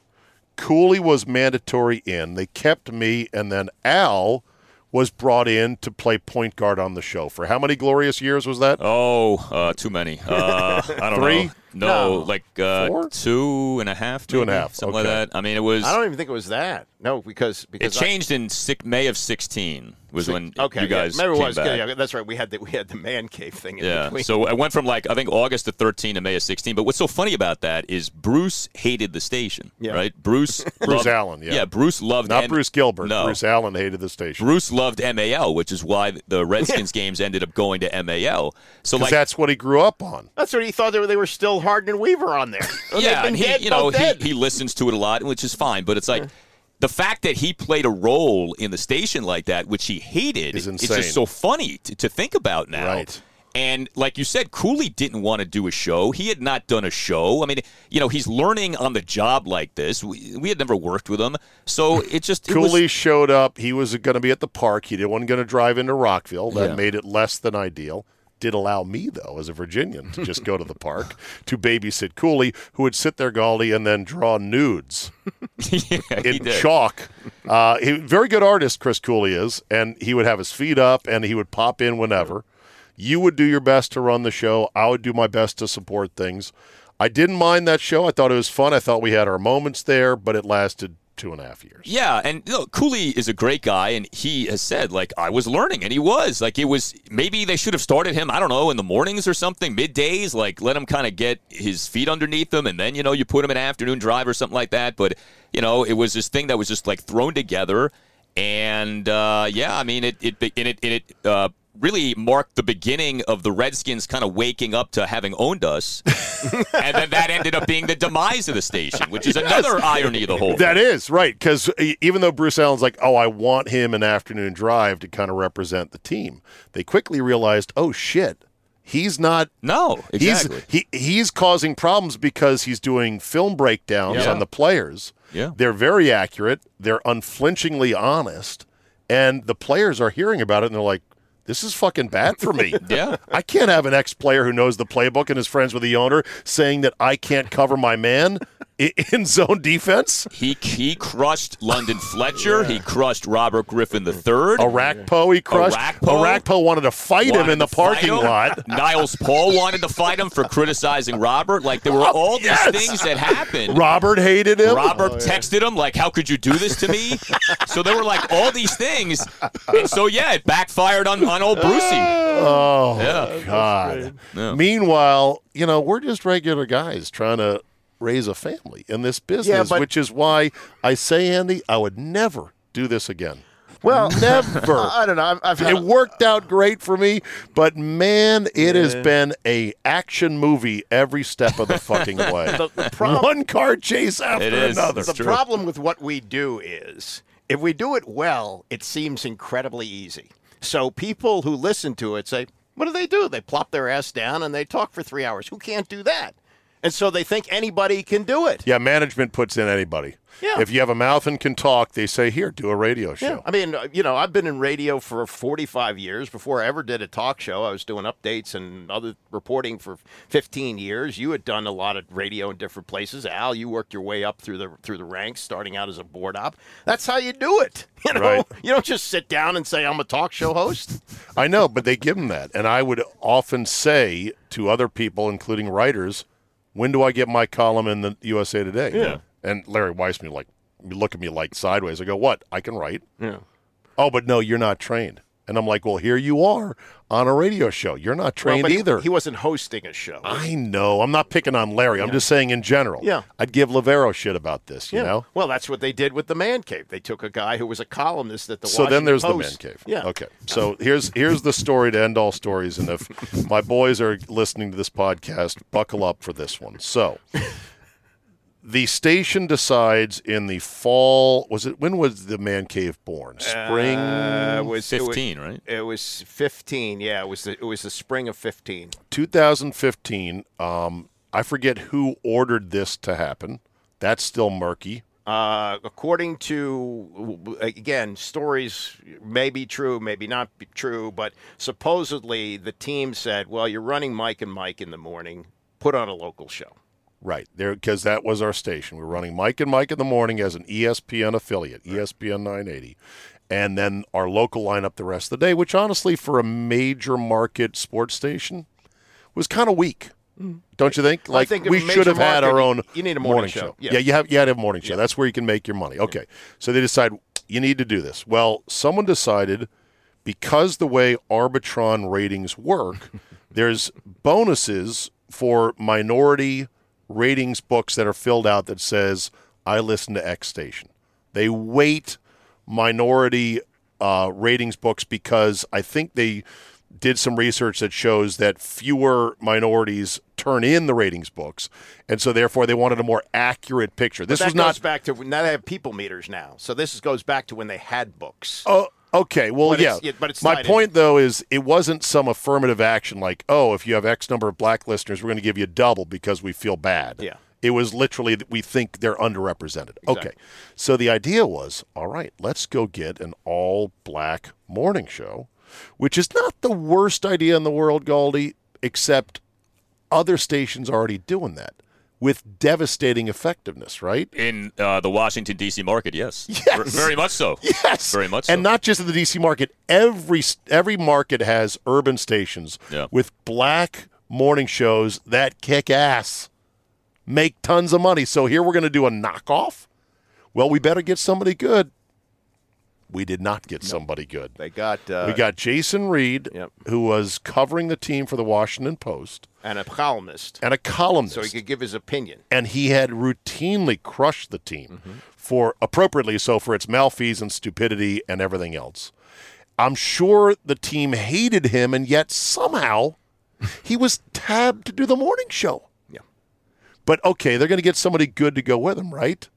Cooley was mandatory in. They kept me, and then Al was brought in to play point guard on the show. For how many glorious years was that? Oh, uh, too many. Uh, I don't Three? know. No, No. like uh, Four? two and a half. Two and a half, something okay. like that. I mean, it was. I don't even think it was that. No, because It because I- changed in six, May of sixteen. Was when okay, you guys yeah. Maybe it was. back. Yeah, that's right. We had the we had the man cave thing. In Yeah. between. So I went from like I think August to 13 to May of 16. But what's so funny about that is Bruce hated the station. Yeah. Right. Bruce. <laughs> Bruce loved- Allen, yeah. Yeah, Bruce loved. Not M- Bruce Gilbert. No. Bruce Allen hated the station. Bruce loved MAL, which is why the <laughs> Redskins games ended up going to MAL. So like. that's what he grew up on. that's what he thought they were. They were still Harden and Weaver on there. <laughs> Yeah, and he, dead, you know, he, he listens to it a lot, which is fine. But it's like the fact that he played a role in the station like that, which he hated, Is insane. it's just so funny to, to think about now. Right. And like you said, Cooley didn't want to do a show. He had not done a show. I mean, you know, he's learning on the job like this. We, we had never worked with him, so <laughs> it just it was- Cooley showed up. He was going to be at the park. He didn't want to drive into Rockville. That Yeah. made it less than ideal. Did allow me, though, as a Virginian, to just go to the park to babysit Cooley, who would sit there, Galdi, and then draw nudes <laughs> yeah, in chalk. Uh, he very good artist, Chris Cooley is, and he would have his feet up and he would pop in whenever. You would do your best to run the show. I would do my best to support things. I didn't mind that show. I thought it was fun. I thought we had our moments there, but it lasted two and a half years. Yeah, and know, Cooley is a great guy, and he has said like I was learning, and he was like it was maybe they should have started him. I don't know in the mornings or something, middays, like let him kind of get his feet underneath him, and then you know you put him in afternoon drive or something like that. But you know it was this thing that was just like thrown together, and uh, yeah, I mean it it and it, and it uh, really marked the beginning of the Redskins kind of waking up to having owned us. <laughs> and then that ended up being the demise of the station, which is yes. another irony of the whole That is right. Because even though Bruce Allen's like, oh, I want him an afternoon drive to kind of represent the team, they quickly realized, oh, shit. He's not. No, exactly. He's, he, he's causing problems because he's doing film breakdowns yeah. on the players. Yeah. They're very accurate. They're unflinchingly honest. And the players are hearing about it and they're like, this is fucking bad for me. <laughs> yeah. I can't have an ex player who knows the playbook and is friends with the owner saying that I can't cover my man <laughs> in zone defense. He he crushed London Fletcher. Yeah. He crushed Robert Griffin III. Orakpo he crushed. Arakpo, Orakpo wanted to fight wanted him in the parking lot. <laughs> Niles Paul wanted to fight him for criticizing Robert. Like there were oh, all these yes. things that happened. Robert hated him. Robert oh, yeah. texted him like, "How could you do this to me?" <laughs> so there were like all these things, and so yeah, it backfired on, on old Brucey. Oh yeah. God. Yeah. Meanwhile, you know, we're just regular guys trying to raise a family in this business, yeah, but, which is why I say, Andy, I would never do this again. Well, <laughs> never. I don't know. I've, I've it worked out great for me, but man, it yeah. has been a action movie every step of the fucking <laughs> way. the, the prob- One car chase after another. The problem with what we do is, if we do it well, it seems incredibly easy. So people who listen to it say, "What do they do? They plop their ass down and they talk for three hours. Who can't do that?" And so they think anybody can do it. Yeah, management puts in anybody. Yeah. If you have a mouth and can talk, they say, here, do a radio show. Yeah. I mean, uh, you know, I've been in radio for 45 years. Before I ever did a talk show, I was doing updates and other reporting for 15 years. You had done a lot of radio in different places. Al, you worked your way up through the through the ranks, starting out as a board op. That's how you do it. <laughs> You know, right. you don't just sit down and say, I'm a talk show host. <laughs> I know, but they give them that. And I would often say to other people, including writers – when do I get my column in the USA Today? Yeah. And Larry Weisman like look at me like sideways. I go, what? I can write. Yeah. Oh, but no, you're not trained. And I'm like, well, here you are on a radio show. You're not trained well, either. He wasn't hosting a show. I know. I'm not picking on Larry. I'm just saying in general. Yeah. I'd give Lavero shit about this, you yeah. know? Well, that's what they did with the Man Cave. They took a guy who was a columnist at the So Washington then there's Post. the Man Cave. Yeah. Okay. So here's here's the story to end all stories. And if my boys are listening to this podcast, buckle up for this one. So the station decides in the fall. Was it when was the man cave born? Spring uh, was fifteen, it was, right? It was fifteen. Yeah, it was the, it was the spring of fifteen. 2015. Um, I forget who ordered this to happen. That's still murky. Uh, according to again, stories may be true, maybe not be true, but supposedly the team said, "Well, you're running Mike and Mike in the morning. Put on a local show." Right there, because that was our station. We were running Mike and Mike in the morning as an ESPN affiliate, ESPN 980, and then our local lineup the rest of the day. Which honestly, for a major market sports station, was kind of weak. Mm. Don't you think? Like think we should have had our own. You need a morning, morning show. show. Yeah. yeah, you have. You had to have a morning show. Yeah. That's where you can make your money. Okay, yeah. so they decide you need to do this. Well, someone decided because the way Arbitron ratings work, <laughs> there's bonuses for minority ratings books that are filled out that says I listen to X station. They weight minority uh, ratings books because I think they did some research that shows that fewer minorities turn in the ratings books, and so therefore they wanted a more accurate picture. This was not back to now they have people meters now, so this goes back to when they had books. Oh, Okay, well, but yeah. It's, but it's My point, in. though, is it wasn't some affirmative action like, oh, if you have X number of black listeners, we're going to give you double because we feel bad. Yeah. It was literally that we think they're underrepresented. Exactly. Okay. So the idea was, all right, let's go get an all black morning show, which is not the worst idea in the world, Galdi, except other stations are already doing that with devastating effectiveness, right? In uh, the Washington D.C. market, yes, <laughs> yes, very much so. Yes, very much, so. and not just in the D.C. market. Every every market has urban stations yeah. with black morning shows that kick ass, make tons of money. So here we're going to do a knockoff Well, we better get somebody good. We did not get somebody good. They got uh, we got Jason Reid, Yep. who was covering the team for the Washington Post, and a columnist, and a columnist. so he could give his opinion. and he had routinely crushed the team for appropriately so for its malfeasance, and stupidity, and everything else. I'm sure the team hated him, and yet somehow he was tabbed to do the morning show. Yeah. But okay, they're going to get somebody good to go with him, right?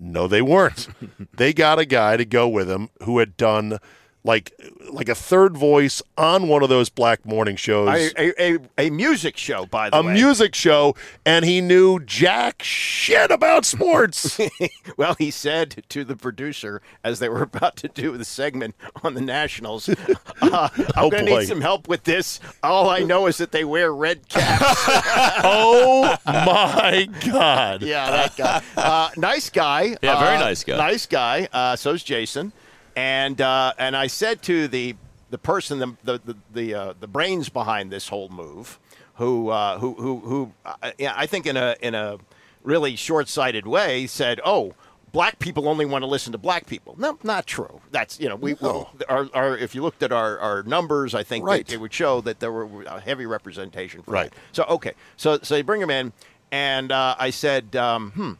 No, they weren't. <laughs> they got a guy to go with him who had done like like a third voice on one of those black morning shows A, a, a, a music show, by the way. a music show, and he knew jack shit about sports. <laughs> well, he said to the producer as they were about to do the segment on the Nationals, <laughs> uh, "I'm Oh, going to boy. need some help with this. All I know is that they wear red caps." <laughs> oh my god! yeah, that guy. Uh, nice guy. Yeah, very Uh, nice guy. Nice guy. Uh, so's Jason. And uh, and I said to the the person, the the the the, uh, the brains behind this whole move, who uh, who who who uh, yeah, I think in a in a really short-sighted way said, "Oh." Black people only want to listen to black people. No, not true. That's you know we, No. our, our if you looked at our, our numbers, I think Right. they, it would show that there were a heavy representation. For Right. that. So okay, so so they bring him in, and uh, I said, um, "Hmm,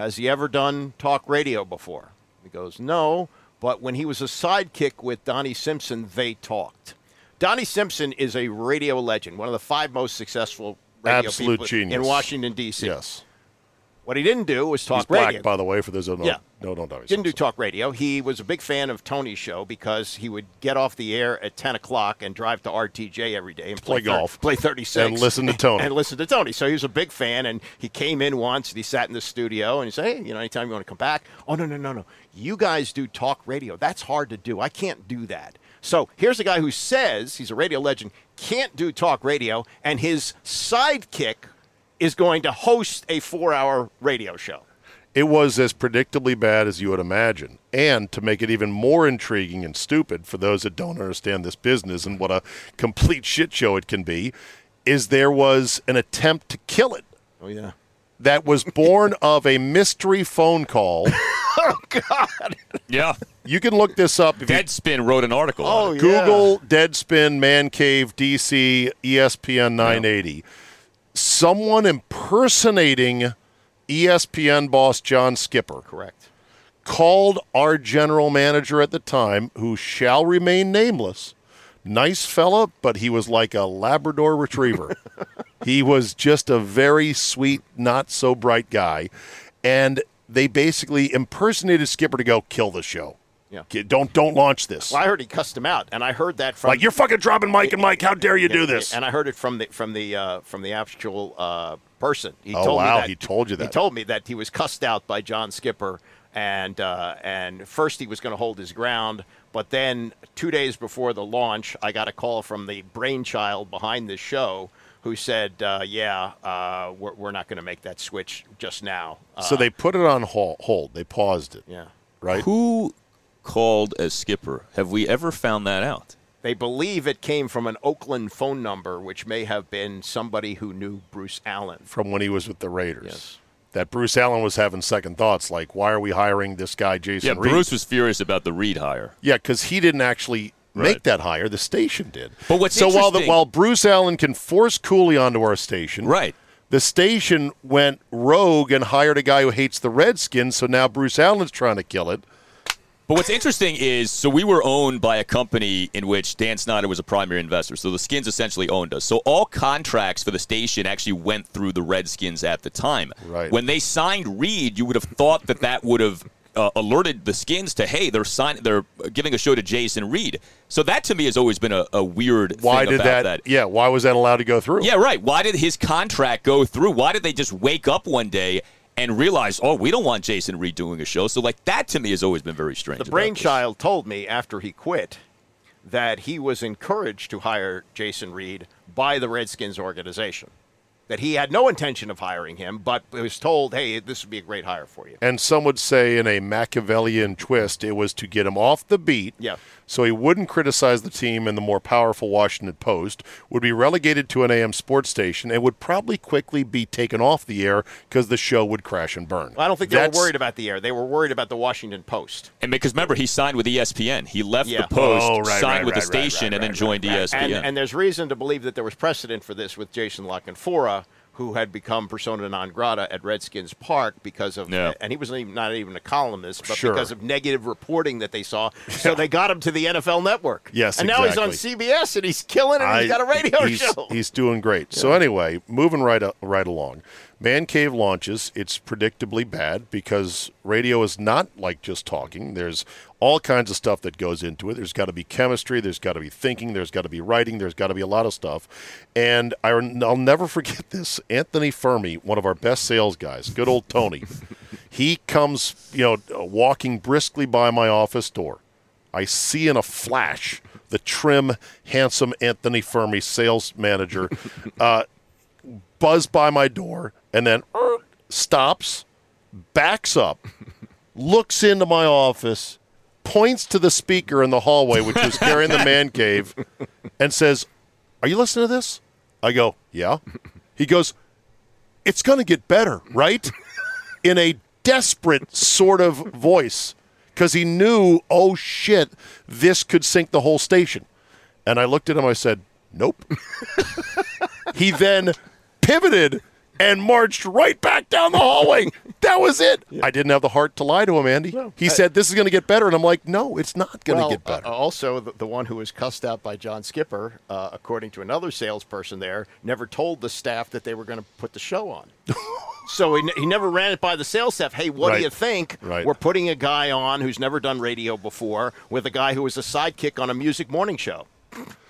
has he ever done talk radio before?" He goes, "No, but when he was a sidekick with Donnie Simpson, they talked." Donnie Simpson is a radio legend, one of the five most successful radio Absolute people genius. in Washington D.C. Yes, What he didn't do was talk he's black, radio. by the way. For those who don't Yeah. no, don't know. Didn't do talk radio. He was a big fan of Tony's show because he would get off the air at 10 o'clock and drive to RTJ every day and Play play, golf. play 36. And listen to Tony. And listen to Tony. So he was a big fan, and he came in once and he sat in the studio and he said, hey, you know, anytime you want to come back. Oh, no, no, no, no. You guys do talk radio. That's hard to do. I can't do that. So here's a guy who says he's a radio legend, can't do talk radio, and his sidekick is going to host a four hour radio show. It was as predictably bad as you would imagine. And to make it even more intriguing and stupid for those that don't understand this business and what a complete shit show it can be, is there was an attempt to kill it Oh, yeah. that was born <laughs> of a mystery phone call. <laughs> Oh, God. Yeah. You can look this up if you Deadspin wrote an article. on Oh, it. yeah. Google Deadspin Man Cave DC ESPN 980. Someone impersonating ESPN boss John Skipper Correct. called our general manager at the time, who shall remain nameless. Nice fella, but he was like a Labrador retriever. <laughs> he was just a very sweet, not so bright guy. And they basically impersonated Skipper to go kill the show. Yeah. Get- Don't don't launch this. Well, I heard he cussed him out, and I heard that from Like you're fucking dropping Mike and Mike. How dare you do Yeah, this? And I heard it from the from the uh, from the actual uh, person. He Oh, told wow, me that, he told you that. He told me that he was cussed out by John Skipper, and uh, and first he was going to hold his ground, but then two days before the launch, I got a call from the brainchild behind this show. Who said, uh, "Yeah, uh, we're, we're not going to make that switch just now." Uh, so they put it on hol- hold. They paused it, yeah, right? Who called as skipper? Have we ever found that out? They believe it came from an Oakland phone number, which may have been somebody who knew Bruce Allen. From when he was with the Raiders. Yes. That Bruce Allen was having second thoughts, like, why are we hiring this guy, Jason Yeah, Reid? Bruce was furious about the Reid hire. Yeah, because he didn't actually make Right. that hire. The station did. But what's so while the, while Bruce Allen can force Cooley onto our station, Right. The station went rogue and hired a guy who hates the Redskins. So now Bruce Allen's trying to kill it. But what's interesting is, so we were owned by a company in which Dan Snyder was a primary investor. So the Skins essentially owned us. So all contracts for the station actually went through the Redskins at the time. Right. When they signed Reid, you would have thought that that would have uh, alerted the Skins to, hey, they're sign- they're giving a show to Jason Reid. So that to me has always been a, a weird. Why did about that, Yeah, why was that allowed to go through? Yeah, right. Why did his contract go through? Why did they just wake up one day and realize, oh, we don't want Jason Reid doing a show? So, like, that to me has always been very strange. The about this. brainchild told me after he quit that he was encouraged to hire Jason Reid by the Redskins organization. that he had no intention of hiring him, but was told, "Hey, this would be a great hire for you." And some would say, in a Machiavellian twist, it was to get him off the beat. Yeah. So he wouldn't criticize the team and the more powerful Washington Post, would be relegated to an AM sports station, and would probably quickly be taken off the air because the show would crash and burn. I don't think they That's- were worried about the air. They were worried about the Washington Post. And because remember, he signed with ESPN. He left Yeah. the Post, Oh, right, signed right, with the right, right, station, right, and then joined ESPN. And, and there's reason to believe that there was precedent for this with Jason La Canfora, who had become persona non grata at Redskins Park because of, Yeah. and he was not even, not even a columnist, but Sure. because of negative reporting that they saw. So they got him to the NFL Network. Yes, and now he's on. CBS and he's killing it. and he's got a radio he's, show. He's doing great. So anyway, moving right uh, right along. Man Cave launches. It's predictably bad because radio is not like just talking. There's all kinds of stuff that goes into it. There's got to be chemistry. There's got to be thinking. There's got to be writing. There's got to be a lot of stuff. And I, I'll never forget this. Anthony Fermi, one of our best sales guys, good old Tony. <laughs> he comes, you know, walking briskly by my office door. I see in a flash the trim, handsome Anthony Fermi, sales manager, <laughs> uh, buzz by my door and then er, stops, backs up, <laughs> looks into my office, points to the speaker in the hallway, which was carrying the man cave, and says, Are you listening to this? I go, Yeah. He goes, It's going to get better, right? <laughs> In a desperate sort of voice because he knew, oh shit, this could sink the whole station. And I looked at him, I said, Nope. <laughs> he then pivoted and marched right back down the hallway. That was it. I didn't have the heart to lie to him, Andy. he said, This is going to get better. And I'm like, No, it's not going to well, get better. uh, also, the, the one who was cussed out by John Skipper, uh, according to another salesperson there, never told the staff that they were going to put the show on. <laughs> so he, he never ran it by the sales staff. Hey, what Right. do you think? Right. We're putting a guy on who's never done radio before with a guy who was a sidekick on a music morning show.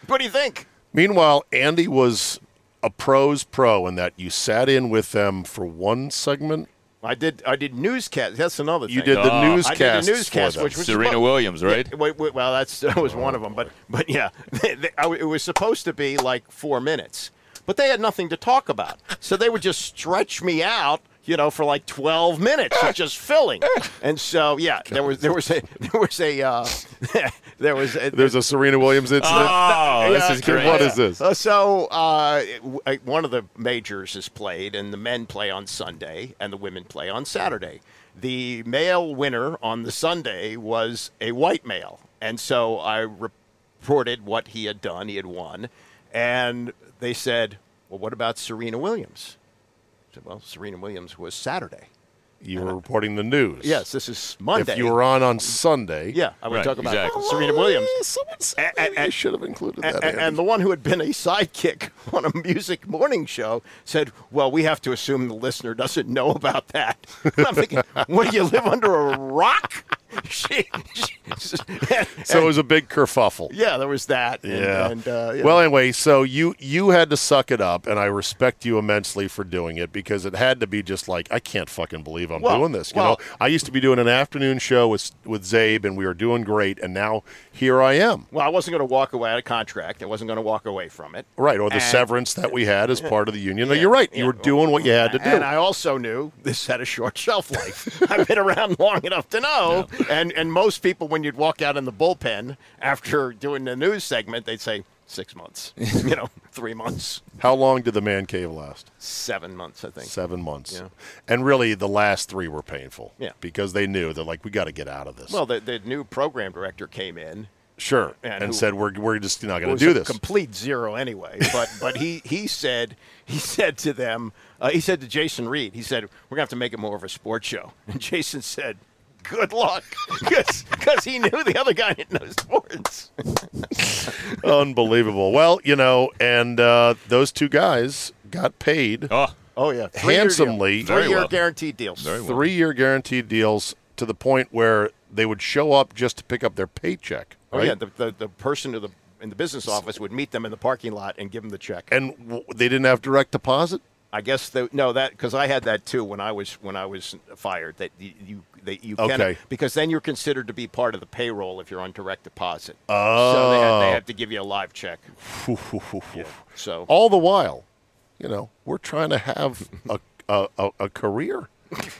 What do you think? Meanwhile, Andy was a pro's pro in that you sat in with them for one segment. I did. I did newscast. That's another thing. You did the Oh. newscast. I did a newscast, which was Serena suppo- Williams, right? Yeah, wait, wait, well, that's that was one of them, but but yeah, <laughs> they, they, I, it was supposed to be like four minutes, but they had nothing to talk about, so they would just stretch me out, you know, for like twelve minutes, of just filling, <laughs> and so yeah, there was there was a there was a uh, <laughs> there was a, There's a Serena Williams incident. Oh, <laughs> this Yeah, is great. What is this? uh, so uh, uh, one of the majors is played, and the men play on Sunday, and the women play on Saturday. The male winner on the Sunday was a white male, and so I reported what he had done. He had won, and they said, "Well, what about Serena Williams?" I said, "Well, Serena Williams was Saturday." You were reporting the news. Yes, this is Monday. If you were on on Sunday. yeah, I would Right, talk about exactly. Serena Williams. Someone said A- a- maybe I a- should have included that. A- a- Andy. and the one who had been a sidekick <laughs> on a music morning show said, "Well, we have to assume the listener doesn't know about that." And <laughs> I'm thinking, "What do you live under a rock?" She- she- so it was a big kerfuffle. yeah, there was that. And, Yeah. And, uh, yeah. Well, anyway, so you you had to suck it up, and I respect you immensely for doing it because it had to be just like I can't fucking believe I'm Well, doing this. You well- know, I used to be doing an afternoon show with with Zabe, and we were doing great, and now here I am. well, I wasn't going to walk away. Had a contract. I wasn't going to walk away from it. Right, or the And- severance that we had as part of the union. No, you're right. You were doing what you had to do. And I also knew this had a short <laughs> shelf life. I've been around long enough to know. And and most people, when you'd walk out in the bullpen after doing the news segment, they'd say six months. <laughs> you know, three months, How long did the man cave last? seven months, I think. Seven months. Yeah. And really, the last three were painful. Yeah. Because they knew they're like, we got to get out of this. Well, the, the new program director came in. sure. and And, who- said, we're, we're just not going to do a this. complete zero anyway. But <laughs> but he he said he said to them uh, he said to Jason Reid he said we're gonna have to make it more of a sports show. And Jason said. Good luck, <laughs> because he knew the other guy didn't know sports. <laughs> Unbelievable. Well, you know, and uh, those two guys got paid Oh, Oh yeah, Three-year handsomely, deal. Very three-year well. guaranteed deals. Very well. three-year guaranteed deals to the point where they would show up just to pick up their paycheck. Oh Right? yeah, the, the the person to the in the business office would meet them in the parking lot and give them the check. and w- they didn't have direct deposit. I guess the, no that because I had that too when I was when I was fired that you you that you can Okay. because then you're considered to be part of the payroll if you're on direct deposit. Oh, so they have, they had to give you a live check. Yeah. So All the while, you know, we're trying to have a a, a, a career.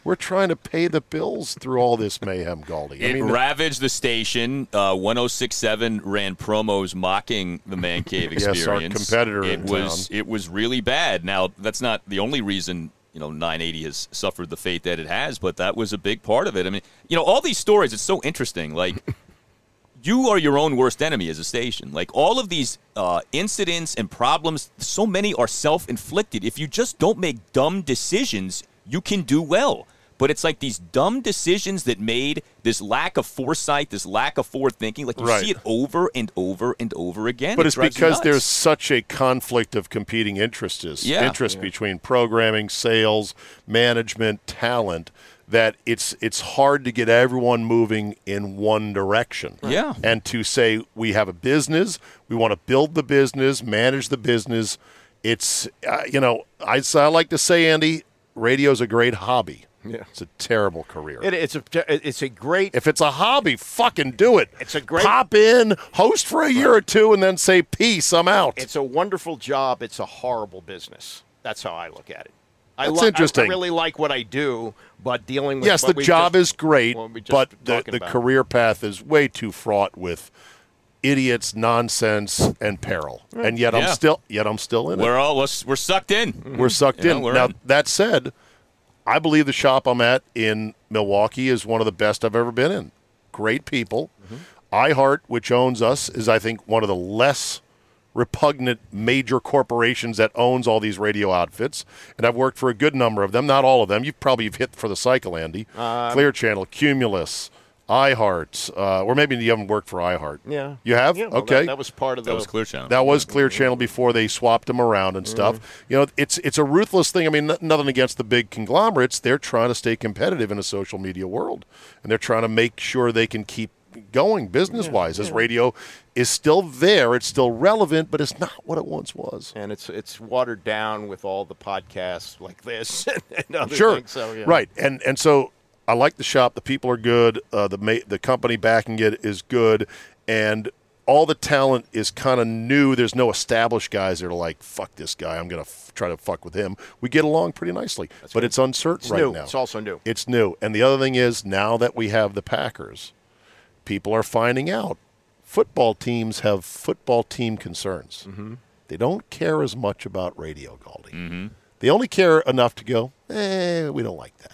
We're trying to pay the bills through all this mayhem, Galdi. It ravaged the station. Uh, 1067 ran promos mocking the Man Cave experience. <laughs> yes, our competitor It in was town. it was really bad. Now that's not the only reason you know 980 has suffered the fate that it has, but that was a big part of it. I mean, you know, all these stories. It's so interesting. Like. <laughs> You are your own worst enemy as a station. Like all of these uh, incidents and problems, so many are self inflicted. If you just don't make dumb decisions, you can do well. But it's like these dumb decisions that made this lack of foresight, this lack of forward thinking. Like you Right. see it over and over and over again. But It it's because there's such a conflict of competing interests, Yeah. interest between programming, sales, management, talent that it's it's hard to get everyone moving in one direction. Yeah. And to say we have a business, we want to build the business, manage the business. It's uh, you know, I, I like to say Andy, radio's a great hobby. Yeah. It's a terrible career. It, it's a it's a great If it's a hobby, fucking do it. It's a great- pop in, host for a year or two, and then say peace. I'm out. it's a wonderful job. It's a horrible business. That's how I look at it. I That's li- interesting. I really like what I do, but dealing with yes, the job just- is great, what we just but the, the about. career path is way too fraught with idiots, nonsense, and peril. Mm. And yet Yeah. I'm still yet I'm still in it. we're all we're, we're sucked in. We're sucked You know, in. we're now in. that said, I believe the shop I'm at in Milwaukee is one of the best I've ever been in. Great people. Mm-hmm. iHeart, which owns us, is I think one of the less repugnant major corporations that owns all these radio outfits. And I've worked for a good number of them, not all of them. You've probably hit for the cycle, Andy. Um, Clear Channel, Cumulus, iHeart, uh, or maybe you haven't worked for iHeart. Yeah. You have? Yeah, well, okay. That, that was part of the That was Clear Channel. That was Clear Channel before they swapped them around and stuff. You know, it's it's a ruthless thing. I mean, n- nothing against the big conglomerates. They're trying to stay competitive in a social media world, and they're trying to make sure they can keep going business wise. As radio is still there, it's still relevant, but it's not what it once was. and it's it's watered down with all the podcasts like this <laughs> and other Sure, things. So, yeah. right, and and so I like the shop. The people are good. Uh, the ma- the company backing it is good, and all the talent is kind of new. There's no established guys that are like, "Fuck this guy. I'm gonna f- try to fuck with him." We get along pretty nicely, but it's uncertain It's right new. now. It's also new. It's new, and the other thing is now that we have the Packers, people are finding out football teams have football team concerns. Mm-hmm. They don't care as much about radio, Galdi. They only care enough to go, eh, we don't like that.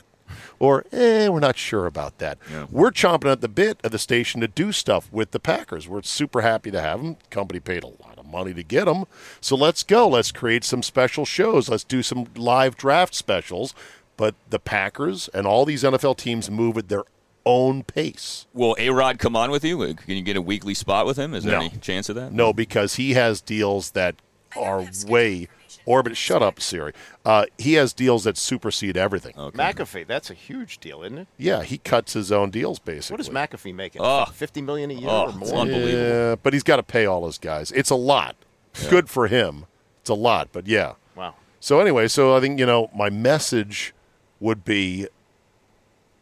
Or, eh, we're not sure about that. We're chomping at the bit of the station to do stuff with the Packers. We're super happy to have them. Company paid a lot of money to get them. So let's go. Let's create some special shows. Let's do some live draft specials. But the Packers and all these NFL teams move at their own pace. Will A Rod come on with you? Can you get a weekly spot with him? Is there No. any chance of that? No, because he has deals that are way orbit. Shut up, Siri. Uh, he has deals that supersede everything. McAfee, that's a huge deal, isn't it? Yeah, he cuts his own deals basically. What is McAfee making? Oh. Fifty million a year or it's more? unbelievable. Yeah, but he's got to pay all his guys. It's a lot. Good for him. It's a lot, but yeah. Wow. So anyway, so I think you know my message would be,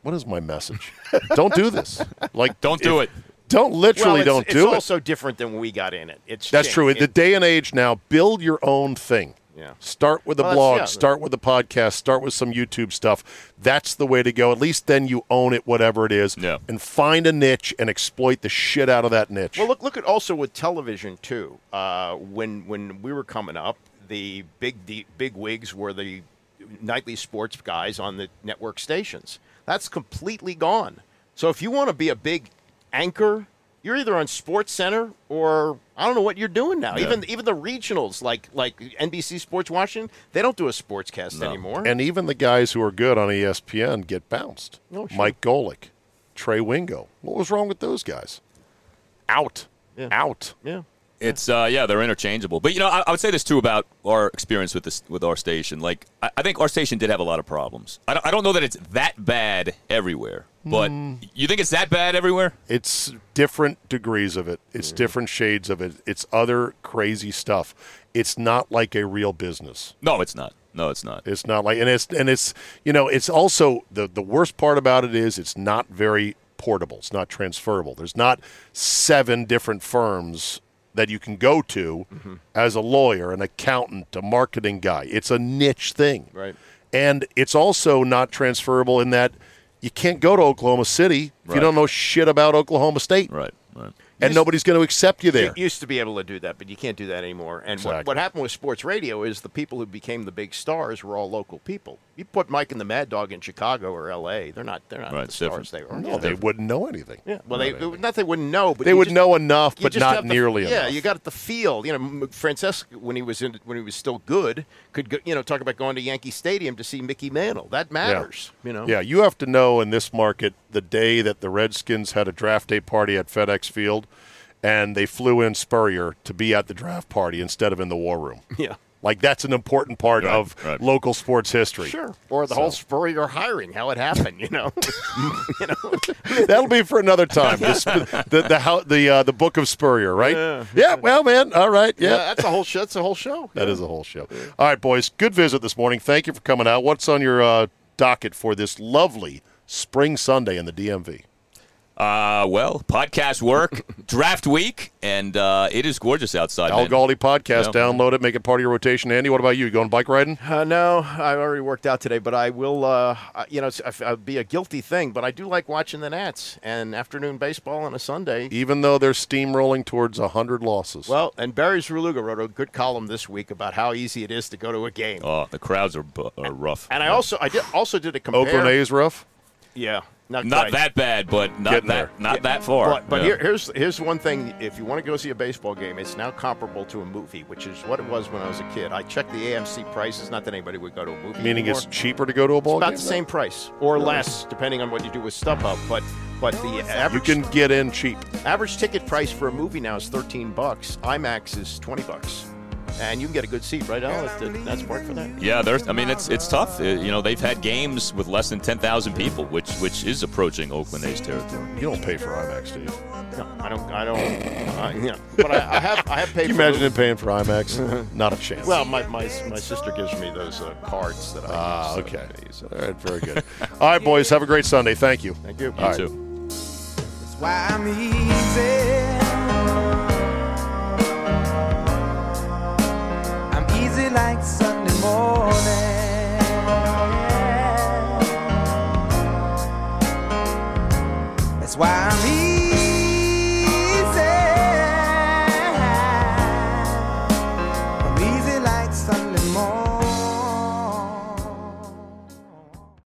what is my message? <laughs> don't do this. Like, Don't do if- it. Don't literally well, don't it's do it. It's also different than when we got in it. It's That's changed. true. In the day and age now, build your own thing. Yeah. Start with the Well, blog, yeah. start with the podcast, start with some YouTube stuff. That's the way to go. At least then you own it, whatever it is, Yeah. and find a niche and exploit the shit out of that niche. Well, look look at also with television too. Uh, when when we were coming up, the big the big wigs were the nightly sports guys on the network stations. That's completely gone. So if you want to be a big anchor, you're either on Sports Center or I don't know what you're doing now. Even even the regionals like like NBC Sports Washington, they don't do a sportscast anymore. and even the guys who are good on ESPN get bounced. Oh, sure. Mike Golic, Trey Wingo. What was wrong with those guys? Out. Yeah. Out. yeah. It's uh, yeah, they're interchangeable. But you know, I, I would say this too about our experience with this with our station. Like, I, I think our station did have a lot of problems. I don't, I don't know that it's that bad everywhere, but you think it's that bad everywhere? It's different degrees of it. It's different shades of it. It's other crazy stuff. It's not like a real business. No, it's not. No, it's not. It's not like, and it's and it's you know, it's also the the worst part about it is it's not very portable. It's not transferable. There's not seven different firms that you can go to Mm-hmm. as a lawyer, an accountant, a marketing guy. It's a niche thing. Right. And it's also not transferable in that you can't go to Oklahoma City if you don't know shit about Oklahoma State. Right. Right. And nobody's going to accept you there. You used to be able to do that, but you can't do that anymore. And Exactly. what, what happened with sports radio is the people who became the big stars were all local people. You put Mike and the Mad Dog in Chicago or L.A., they're not they're not Right, the stars different. they were. no, Yeah, they wouldn't know anything. yeah. Well, they not they wouldn't know, but They would just- know enough, but not have the- nearly yeah, you got the feel. You know, M- Francesa when he was in when he was still good could go, you know talk about going to Yankee Stadium to see Mickey Mantle. That matters. You know. Yeah, you have to know in this market the day that the Redskins had a draft day party at FedEx Field, and they flew in Spurrier to be at the draft party instead of in the war room. Yeah. Like that's an important part Right, of right. local sports history. Sure. Or the whole Spurrier hiring, how it happened. You know. <laughs> you know. <laughs> That'll be for another time. The sp- the the how, the, uh, the book of Spurrier, right? Yeah. yeah well, man. All right. Yeah, Yeah. that's a whole show. That's a whole show. That is a whole show. All right, boys. Good visit this morning. Thank you for coming out. What's on your uh, docket for this lovely spring Sunday in the DMV? Uh, well, podcast work, <laughs> draft week, and uh, it is gorgeous outside. Al man. Galdi podcast. Yeah. Download it. Make it part of your rotation. Andy, what about you? You going bike riding? Uh, no, I already worked out today, but I will. Uh, you know, it's, it'll be a guilty thing, but I do like watching the Nats and afternoon baseball on a Sunday. Even though they're steamrolling towards hundred losses. Well, and Barry Svrluga wrote a good column this week about how easy it is to go to a game. Oh, the crowds are, bu- are rough. and I also, I did also did a compare. Oakland A's rough. Yeah, not, not that bad, but not Getting that there. not that far. But, but Yeah. here, here's here's one thing: if you want to go see a baseball game, it's now comparable to a movie, which is what it was when I was a kid. I checked the AMC prices. Not that anybody would go to a movie. Meaning anymore. it's cheaper to go to a ball It's about game. the same price or less, depending on what you do with StubHub. But but the You average can get in cheap. average ticket price for a movie now is thirteen bucks. IMAX is twenty bucks, and you can get a good seat, right? Al, That's- that's part for that. Yeah, there's. I mean, it's it's tough. Uh, you know, they've had games with less than ten thousand people, which which is approaching Oakland A's territory. You don't pay for IMAX, do you? No, I don't. I don't. Uh, you know, but I, I have. I have paid. Can you for imagine movies. him paying for IMAX? <laughs> Not a chance. Well, my, my, my sister gives me those uh, cards that I ah, use. okay. use. All right, very good. All right, boys. Have a great Sunday. Thank you. Thank you. You All right. too. That's like Sunday morning. That's why I'm easy.